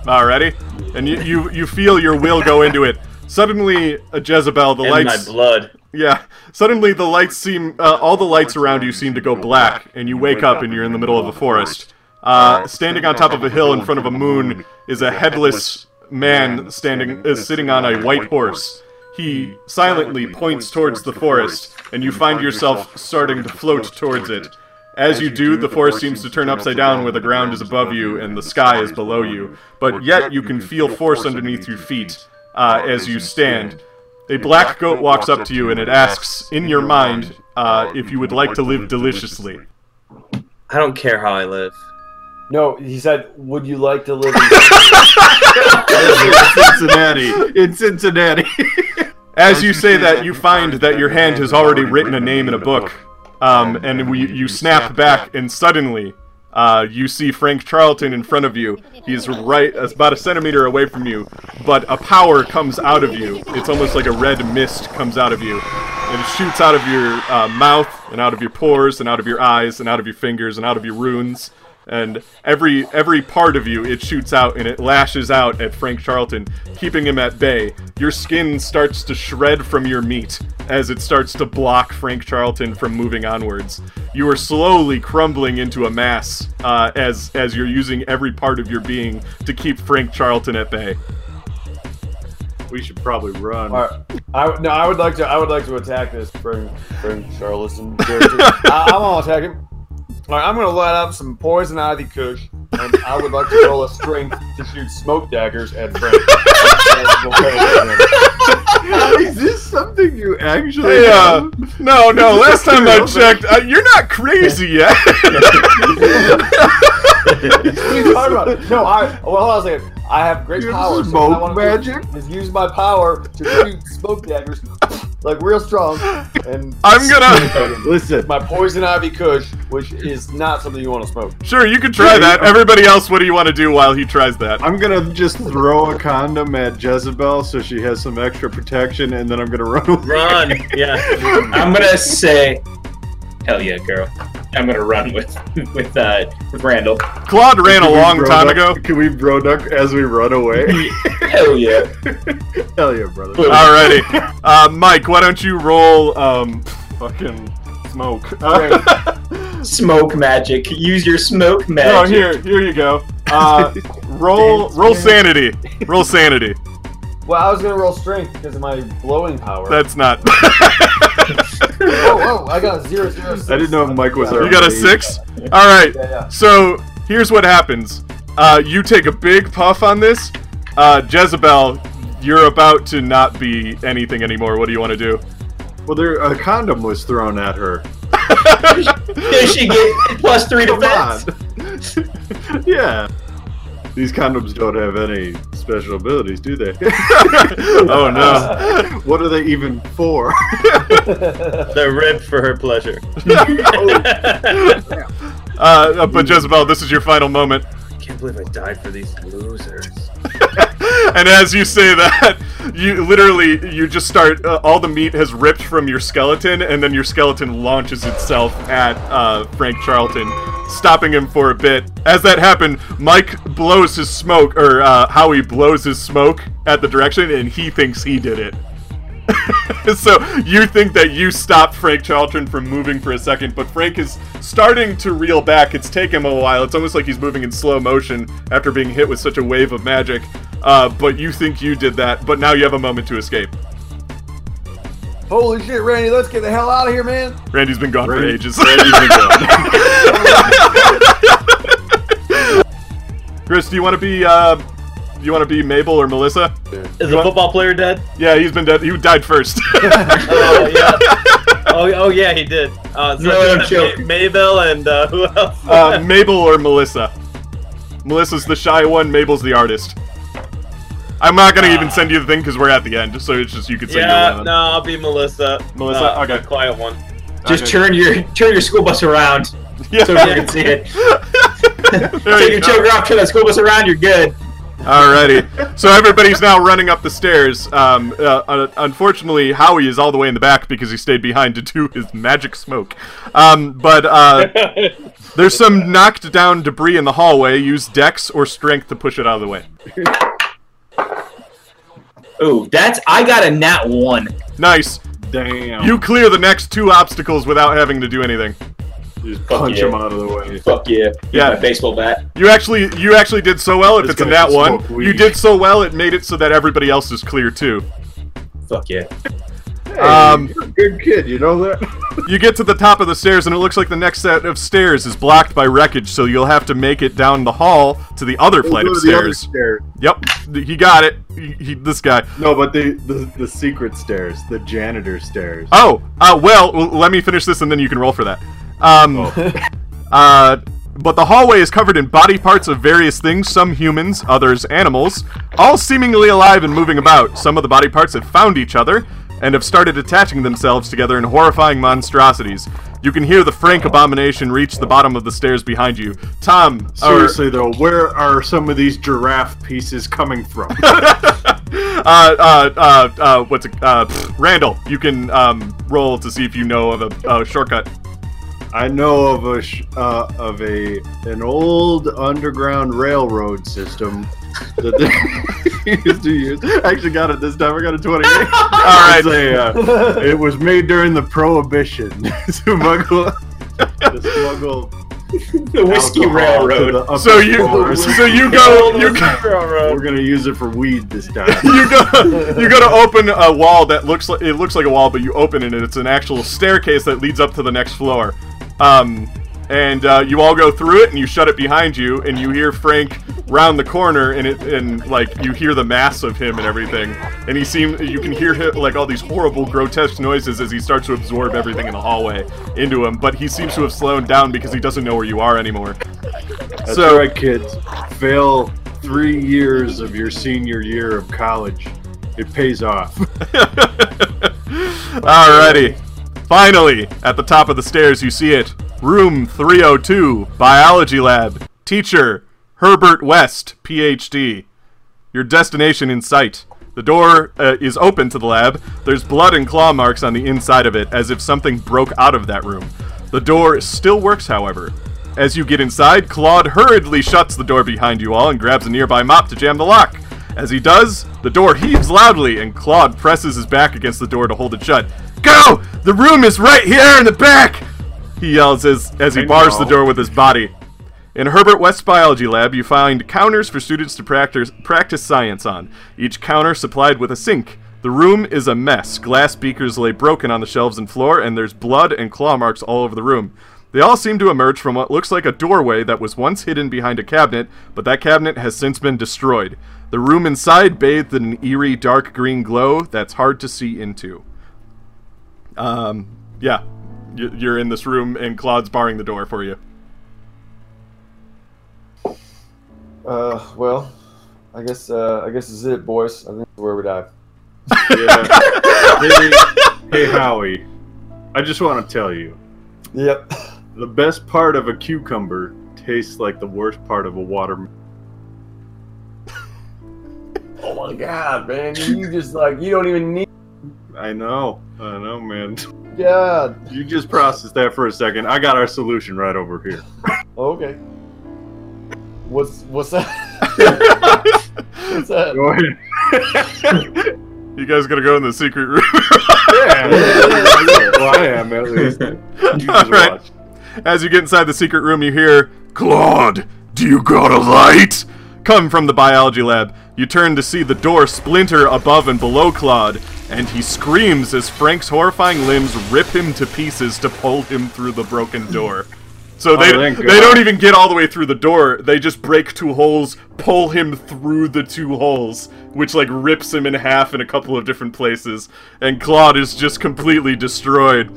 Alrighty. And you, you you feel your will go into it. Suddenly, a Jezebel, the in lights. my blood. Yeah. Suddenly, the lights seem. Uh, all the lights around you seem to go black, and you wake up and you're in the middle of a forest. Uh, standing on top of a hill in front of a moon is a headless man standing, uh, sitting on a white horse. He silently points towards the forest, and you find yourself starting to float towards it. As you do, the forest seems to turn upside down where the ground is above you and the sky is below you, but yet you can feel force underneath your feet uh, as you stand. A black goat walks up to you and it asks, in your mind, uh, if you would like to live deliciously. I don't care how I live. No, he said, "Would you like to live?" in... in Cincinnati. In Cincinnati. As you say that, you find that your hand has already written a name in a book, um, and we, you snap back, and suddenly uh, you see Frank Charlton in front of you. He's right, about a centimeter away from you, but a power comes out of you. It's almost like a red mist comes out of you, and it shoots out of your uh, mouth, and out of your pores, and out of your eyes, and out of your fingers, and out of your runes. And every every part of you, it shoots out and it lashes out at Frank Charlton, keeping him at bay. Your skin starts to shred from your meat as it starts to block Frank Charlton from moving onwards. You are slowly crumbling into a mass uh, as as you're using every part of your being to keep Frank Charlton at bay. we should probably run. All right. I would- no, I would like to. I would like to attack this Frank Frank Charleston character. I, I'm gonna attack him. All right, I'm gonna let up some poison ivy kush. and I would like to roll a strength to shoot smoke daggers at Frank. Is this something you actually? Hey, uh, have? no, no. Last time I checked, uh, you're not crazy yet. What are you talking about? No, I. Well, hold on a second. I have great You have power. so smoke what I wanna magic? Is use my power to shoot smoke daggers, like real strong, and I'm gonna. Listen, my poison ivy kush, which is not something you want to smoke. Sure, you can try that. Everybody else, what do you want to do while he tries that? I'm gonna just throw a condom at Jezebel so she has some extra protection, and then I'm gonna run away. Run. Yeah. I'm gonna say, hell yeah, girl. I'm gonna run with with uh with Randall. Claude ran a long time ago. Can we bro duck as we run away? Hell yeah. Hell yeah, brother. Alrighty. Uh, Mike, why don't you roll, um, fucking smoke? Smoke magic. Use your smoke no, magic. here, here you go. Uh, roll, roll sanity. Roll sanity. Well, I was gonna roll strength because of my blowing power. That's not. oh, oh, I got a zero zero six. I didn't know if Mike was there. You got a six? Alright. Yeah, yeah. So here's what happens. Uh, you take a big puff on this. Uh, Jezebel, you're about to not be anything anymore. What do you want to do? Well, there a condom was thrown at her. Does she get plus three Come defense? yeah. These condoms don't have any special abilities, do they? oh no. what are they even for? They're ribbed for her pleasure. Uh, but Jezebel, this is your final moment. I can't believe I died for these losers. And as you say that, you literally you just start. Uh, all the meat has ripped from your skeleton, and then your skeleton launches itself at uh, Frank Charlton, stopping him for a bit. As that happened, Mike blows his smoke, or uh, Howie blows his smoke at the direction, and he thinks he did it. so you think that you stopped Frank Charlton from moving for a second, but Frank is starting to reel back. It's taken him a while. It's almost like he's moving in slow motion after being hit with such a wave of magic. Uh, but you think you did that, but now you have a moment to escape. Holy shit, Randy! Let's get the hell out of here, man. Randy's been gone Randy- for ages. Randy's been gone. Chris, do you want to be? Uh, do you want to be Mabel or Melissa? Is the football player dead? Yeah, he's been dead. He died first. Oh yeah. Oh, oh yeah, he did. Uh, so No, just joke. Ma- Mabel and uh, who else? uh, Mabel or Melissa? Melissa's the shy one. Mabel's the artist. I'm not gonna even send you the thing because we're at the end, so it's just you can send yeah, your no, I'll be Melissa. Melissa? Uh, Okay. the quiet one. Just Okay. turn your turn your school bus around Yeah. so everyone can see it. There Take you your go. choker off, turn that school bus around, you're good. Alrighty. So everybody's now running up the stairs. Um, uh, uh, unfortunately, Howie is all the way in the back because he stayed behind to do his magic smoke. Um, but uh, there's some knocked down debris in the hallway. Use dex or strength to push it out of the way. Ooh, that's I got a nat one. Nice. Damn. You clear the next two obstacles without having to do anything. just punch yeah. him out of the way. Fuck yeah. Yeah. My baseball bat. You actually, you actually did so well. If This it's a guy nat one, smoke you did so well. It made it so that everybody else is clear too. Fuck yeah. Hey, Um, you're a good kid, you know that? You get to the top of the stairs, and it looks like the next set of stairs is blocked by wreckage, so you'll have to make it down the hall to the other flight Go of to the other stairs. stairs. Yep, he got it. He, he, this guy. No, but the, the the secret stairs, the janitor stairs. Oh, uh, well, let me finish this, and then you can roll for that. Um, uh, but the hallway is covered in body parts of various things, some humans, others animals, all seemingly alive and moving about. Some of the body parts have found each other and have started attaching themselves together in horrifying monstrosities. You can hear the Frank abomination reach the bottom of the stairs behind you. Tom, or- Seriously though, where are some of these giraffe pieces coming from? uh, uh, uh, uh, what's it? Uh, pfft, Randall, you can um, roll to see if you know of a, shortcut. I know of a sh- uh, of a an old underground railroad system that they used to use. I actually got it this time. I got a twenty-eight. All right. It's a, uh, it was made during the Prohibition. smuggle, to smuggle The whiskey alcohol railroad. So you, floors. so you go, you go, We're gonna use it for weed this time. you go, you go to open a wall that looks like it looks like a wall, but you open it and it's an actual staircase that leads up to the next floor. Um, and uh, you all go through it, and you shut it behind you, and you hear Frank round the corner, and it and like you hear the mass of him and everything, and he seems you can hear him, like all these horrible, grotesque noises as he starts to absorb everything in the hallway into him. But he seems to have slowed down because he doesn't know where you are anymore. That's So- right, kids. Fail three years of your senior year of college. It pays off. Alrighty. Finally, at the top of the stairs, you see it. Room 302, Biology Lab. Teacher, Herbert West, PhD. Your destination in sight. The door uh, is open to the lab. There's blood and claw marks on the inside of it, as if something broke out of that room. The door still works, however. As you get inside, Claude hurriedly shuts the door behind you all and grabs a nearby mop to jam the lock. As he does, the door heaves loudly, and Claude presses his back against the door to hold it shut. Go! The room is right here in the back! He yells as, as he bars the door with his body. In Herbert West Biology Lab, you find counters for students to practice, practice science on, each counter supplied with a sink. The room is a mess. Glass beakers lay broken on the shelves and floor, and there's blood and claw marks all over the room. They all seem to emerge from what looks like a doorway that was once hidden behind a cabinet, but that cabinet has since been destroyed. The room inside bathed in an eerie dark green glow that's hard to see into. Um, yeah. You- You're in this room, and Claude's barring the door for you. Uh, well, I guess uh, I guess this is it, boys. I think this is where we die. Yeah. hey, hey, Howie. I just want to tell you Yep. the best part of a cucumber tastes like the worst part of a watermelon. Oh my god, man! You just like you don't even need. I know. I know, man. God. You just process that for a second. I got our solution right over here. Okay. What's what's that? what's that? Go ahead. You guys gonna go in the secret room? yeah, well, I am at least. You just Alright. watch. As you get inside the secret room, you hear, Claude, do you got a light? Come from the biology lab. You turn to see the door splinter above and below Claude, and he screams as Frank's horrifying limbs rip him to pieces to pull him through the broken door. So they, Oh, they don't even get all the way through the door. They just break two holes, pull him through the two holes, which like rips him in half in a couple of different places. And Claude is just completely destroyed.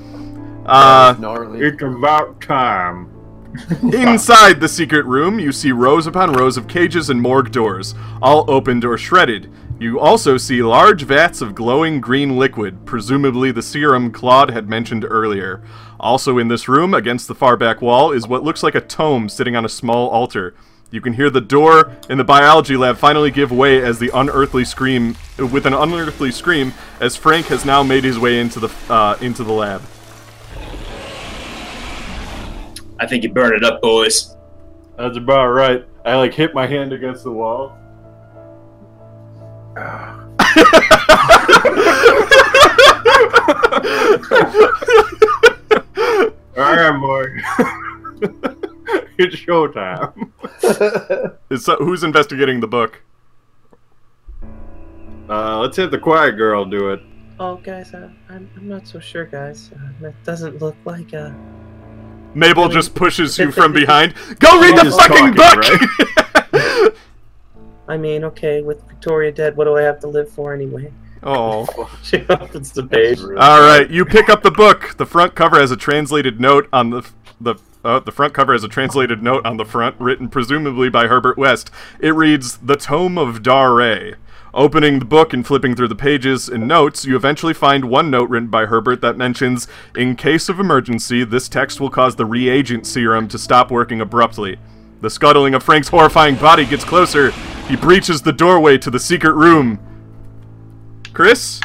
Uh, It's about time. Inside the secret room, you see rows upon rows of cages and morgue doors, all opened or shredded. You also see large vats of glowing green liquid, presumably the serum Claude had mentioned earlier. Also in this room, against the far back wall, is what looks like a tome sitting on a small altar. You can hear the door in the biology lab finally give way as the unearthly scream, with an unearthly scream, as Frank has now made his way into the uh, into the lab. I think you burn it up, boys. That's about right. I like hit my hand against the wall. All right, boy. it's showtime. Is so, who's investigating the book? Uh, let's have the quiet girl do it. Oh, guys, uh, I'm, I'm not so sure, guys. Uh, that doesn't look like uh Mabel just pushes you from behind. Go read the fucking talking, book! I mean, okay, with Victoria dead, what do I have to live for anyway? Oh. She opens the page. All right, you pick up the book. The front cover has a translated note on the the uh, the front cover has a translated note on the front, written presumably by Herbert West. It reads, "The Tome of Dare." Opening the book and flipping through the pages and notes, you eventually find one note written by Herbert that mentions, "In case of emergency, this text will cause the reagent serum to stop working abruptly." The scuttling of Frank's horrifying body gets closer. He breaches the doorway to the secret room. Chris,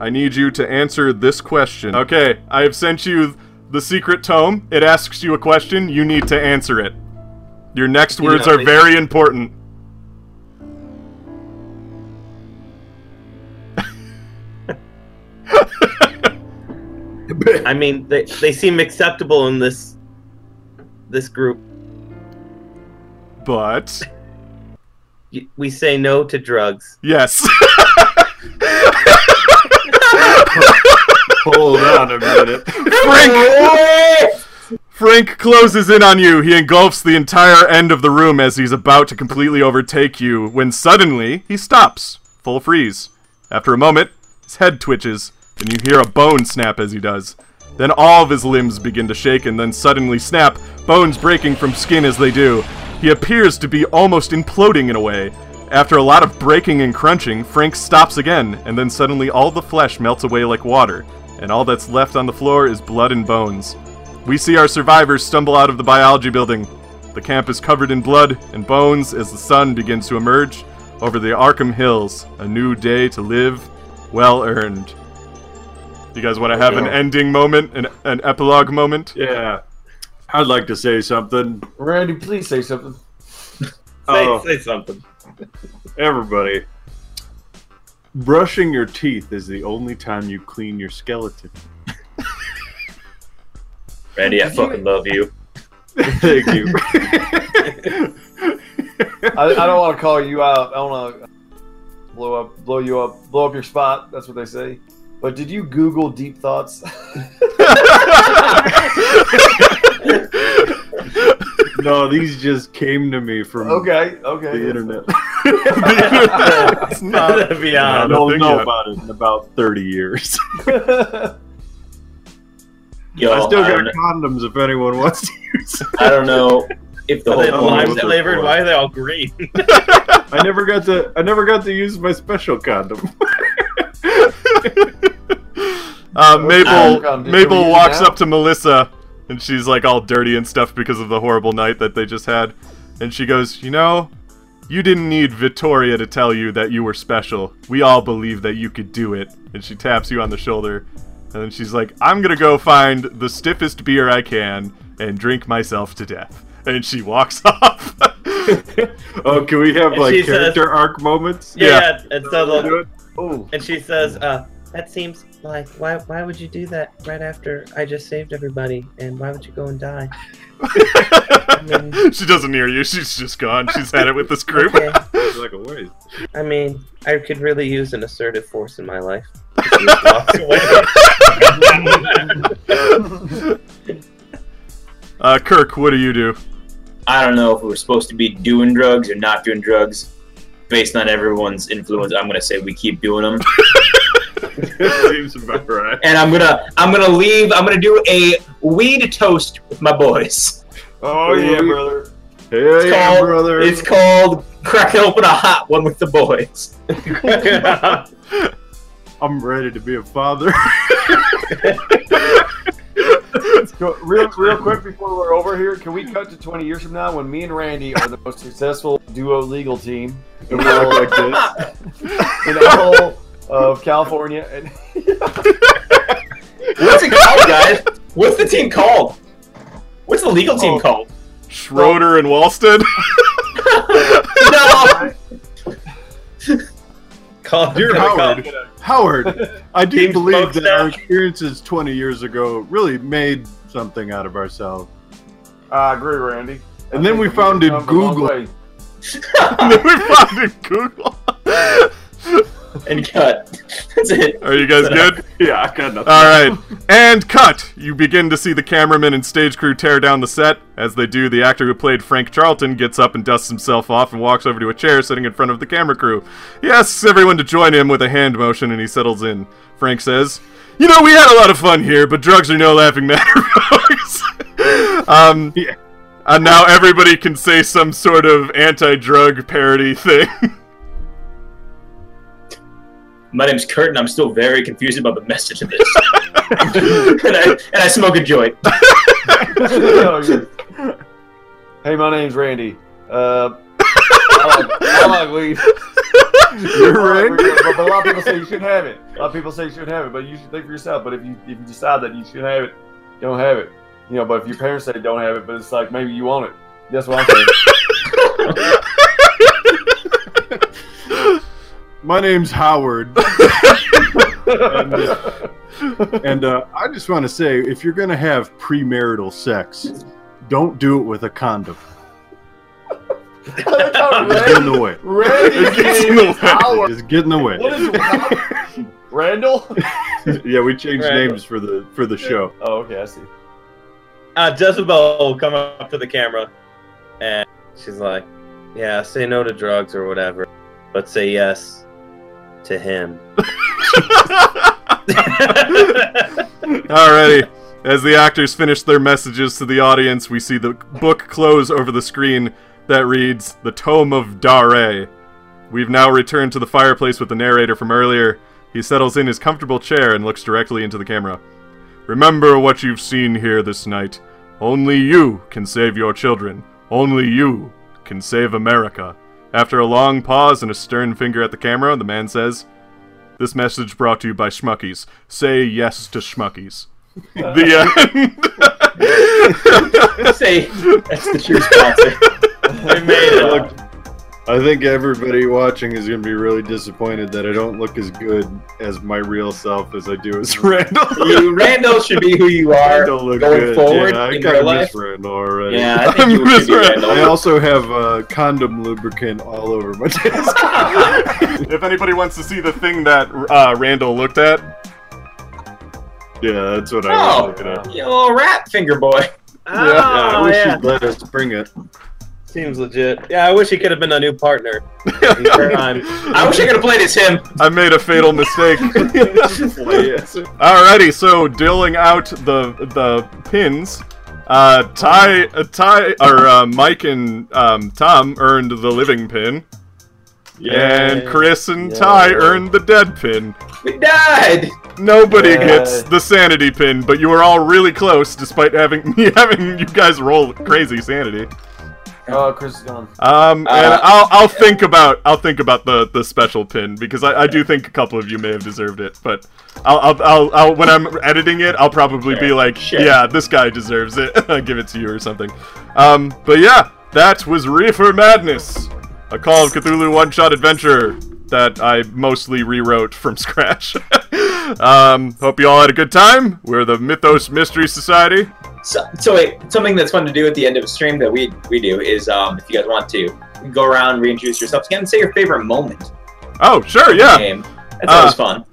I need you to answer this question. Okay, I have sent you the secret tome. It asks you a question. You need to answer it. Your next You words know, are very important. I mean, they they seem acceptable in this this group. But We say no to drugs. yes. Hold on a minute. Frank Frank closes in on you. He engulfs the entire end of the room as he's about to completely overtake you when suddenly he stops. Full freeze. After a moment, his head twitches, and you hear a bone snap as he does. Then all of his limbs begin to shake and then suddenly snap, bones breaking from skin as they do. He appears to be almost imploding in a way. After a lot of breaking and crunching, Frank stops again, and then suddenly all the flesh melts away like water, and all that's left on the floor is blood and bones. We see our survivors stumble out of the biology building. The camp is covered in blood and bones as the sun begins to emerge over the Arkham Hills. A new day to live, well earned. You guys want to have an ending moment, an, an epilogue moment? Yeah. I'd like to say something. Randy, please say something. Say, Oh. say something. Everybody. Brushing your teeth is the only time you clean your skeleton. Randy, I fucking love you. Thank you. I, I don't want to call you out. I want to blow up, blow you up, blow up your spot. That's what they say. But did you Google deep thoughts? no, these just came to me from okay, okay. the internet. it's not. To be I don't know yet. about it in about 30 years. Yo, I still I, got don't, know- condoms if anyone wants to use them. I don't know if the whole know lime flavored? Why are they all green? I never got to I never got to use my special condom. Uh, Um, Mabel Mabel walks now? up to Melissa, and she's like all dirty and stuff because of the horrible night that they just had, and she goes, "You know, you didn't need Victoria to tell you that you were special. We all believe that you could do it." And she taps you on the shoulder, and then she's like, "I'm gonna go find the stiffest beer I can and drink myself to death." And she walks off. oh, can we have And like she says- character arc moments? yeah, Yeah. yeah. And so the, oh, and she says, uh, "That seems like why? Why would you do that right after I just saved everybody? And why would you go and die?" mean- she doesn't hear you. She's just gone. She's had it with this group. Okay. Like a waste. I mean, I could really use an assertive force in my life. She just walks away. Uh, Kirk, what do you do? I don't know if we were supposed to be doing drugs or not doing drugs. Based on everyone's influence, I'm gonna say we keep doing them. Seems about right. and I'm gonna I'm gonna leave. I'm gonna do a weed toast with my boys. oh, oh yeah, brother. Hey, It's yeah, called brother. it's called cracking open a hot one with the boys. I'm ready to be a father. Go, real, real quick before we're over here, can we cut to 20 years from now when me and Randy are the most successful duo legal team And we look like this. in the whole of California? And What's it called, guys? What's the team called? What's the legal team Oh. called? Schroeder and Walston? No. Call, Dear gonna call- Howard, Howard, I do Team believe that our experiences 20 years ago really made something out of ourselves. I agree, Randy. And then we found in Google. and then we found it Google. and cut. That's it. Are you guys good? Yeah, I got nothing. All right, and cut. You begin to see the cameraman and stage crew tear down the set. As they do, the actor who played Frank Charlton gets up and dusts himself off and walks over to a chair sitting in front of the camera crew. He asks everyone to join him with a hand motion, and he settles in. Frank says, "You know, we had a lot of fun here, but drugs are no laughing matter, folks." um, Yeah. and now everybody can say some sort of anti-drug parody thing. My name's Kurt, and I'm still very confused about the message of this. and, I, and I smoke a joint. hey, my name's Randy. Uh, I like, I like weed. You're I right. But, but a lot of people say you shouldn't have it. A lot of people say you shouldn't have it, but you should think for yourself. But if you if you decide that you should have it, you don't have it. You know, but if your parents say don't have it, but it's like maybe you want it. That's what I'm saying. My name's Howard. and uh, and uh, I just want to say if you're going to have premarital sex, don't do it with a condom. I like how get in the way. Randy's It's in name the way. Howard. Just get in the way. What is Randall? yeah, we changed Randall. names for the for the show. Oh, okay, I see. uh, Jezebel will come up to the camera, and she's like, "Yeah, say no to drugs or whatever, but say yes to him." Alrighty. As the actors finish their messages to the audience, we see the book close over the screen that reads The Tome of Dare. We've now returned to the fireplace with the narrator from earlier. He settles in his comfortable chair and looks directly into the camera. Remember what you've seen here this night. Only you can save your children. Only you can save America. After a long pause and a stern finger at the camera, the man says, This message brought to you by Schmuckies. Say yes to Schmuckies. Uh, the end. Say that's the true sponsor. we made it. Look, I think everybody watching is going to be really disappointed that I don't look as good as my real self as I do as Randall. You, Randall should be who you I are don't look going good. forward yeah, I in kind real of life. miss Randall already. Yeah, I I think you miss should Randall. I also have uh, condom lubricant all over my desk. if anybody wants to see the thing that uh, Randall looked at, yeah, that's what I Oh. was looking at. You little rat finger boy. Yeah, I Oh, wish yeah. you'd let us bring it. Seems legit. Yeah, I wish he could have been a new partner. I wish I could have played as him. I made a fatal mistake. Alrighty, so dealing out the the pins, uh, Ty, uh, Ty, or uh, Mike and um, Tom earned the living pin, and Chris and Ty earned the dead pin. We died. Nobody Yeah. gets the sanity pin, but you were all really close, despite having me having you guys roll crazy sanity. Oh, Chris is gone. Um, and Uh, I'll I'll think about I'll think about the the special pin because I, I do think a couple of you may have deserved it, but I'll I'll, I'll, I'll when I'm editing it I'll probably be like sure. yeah this guy deserves it I'll give it to you or something. Um, but yeah, that was Reefer Madness, a Call of Cthulhu one shot adventure that I mostly rewrote from scratch. um, hope you all had a good time. We're the Mythos Mystery Society. So, so wait, something that's fun to do at the end of a stream that we we do is, um, if you guys want to, go around, reintroduce yourselves again, and say your favorite moment. Oh sure yeah Game. That's Uh, always fun.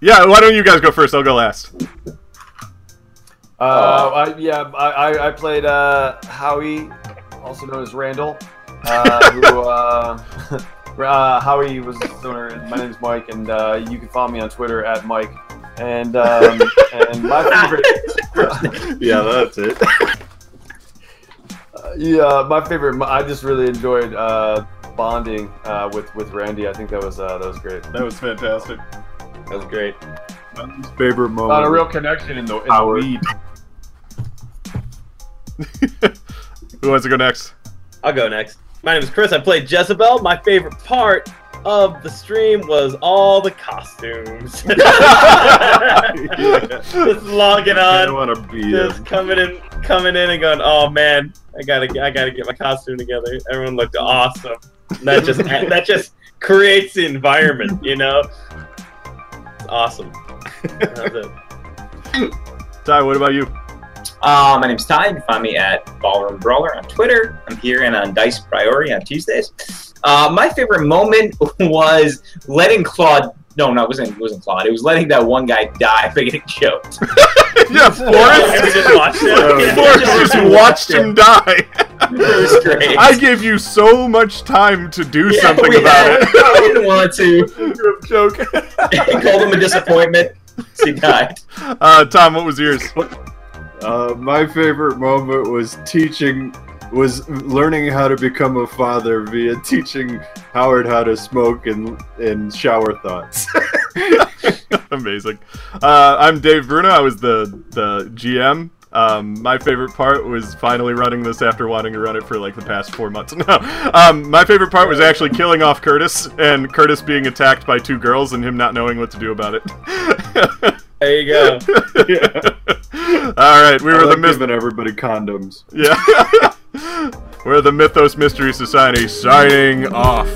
yeah. Why don't you guys go first? I'll go last. Uh, I, yeah, I, I, I played uh, Howie, also known as Randall. Uh, who, uh, uh, Howie was owner. My name's Mike, and uh, you can follow me on Twitter at Mike. And um, and my favorite, Yeah, that's it. uh, yeah, my favorite. I just really enjoyed uh, bonding uh, with with Randy. I think that was uh, that was great. That was fantastic. That was great. My favorite moment. Not a real connection in the, in the Howard. weed. Who wants to go next? I'll go next. My name is Chris. I played Jezebel. My favorite part of the stream was all the costumes. Just logging I on, want to be just him. coming in, coming in, and going, "Oh man, I gotta, I gotta get my costume together." Everyone looked awesome. And that just, that just creates the environment, you know. It's awesome. That's it. Ty, what about you? Uh, my name's Ty. You can find me at Ballroom Brawler on Twitter. I'm here and on Dice Priority on Tuesdays. Uh, my favorite moment was letting Claude. No, no, it wasn't. It wasn't Claude. It was letting that one guy die by getting choked. yeah, And we Forrest. just watched it. Forrest just watched him die. It was great. I gave you so much time to do Yeah, something about had- it. I didn't want to. Joke. I called him a disappointment. So he died. Uh, Tom, what was yours? Uh, my favorite moment was teaching, was learning how to become a father via teaching Howard how to smoke and and shower thoughts. Amazing. Uh, I'm Dave Bruno. I was the the GM. Um, my favorite part was finally running this after wanting to run it for like the past four months. No, um, my favorite part was actually killing off Curtis and Curtis being attacked by two girls and him not knowing what to do about it. There you go. yeah. All right, we I were the like Myth- giving everybody condoms. yeah. We're the Mythos Mystery Society signing off.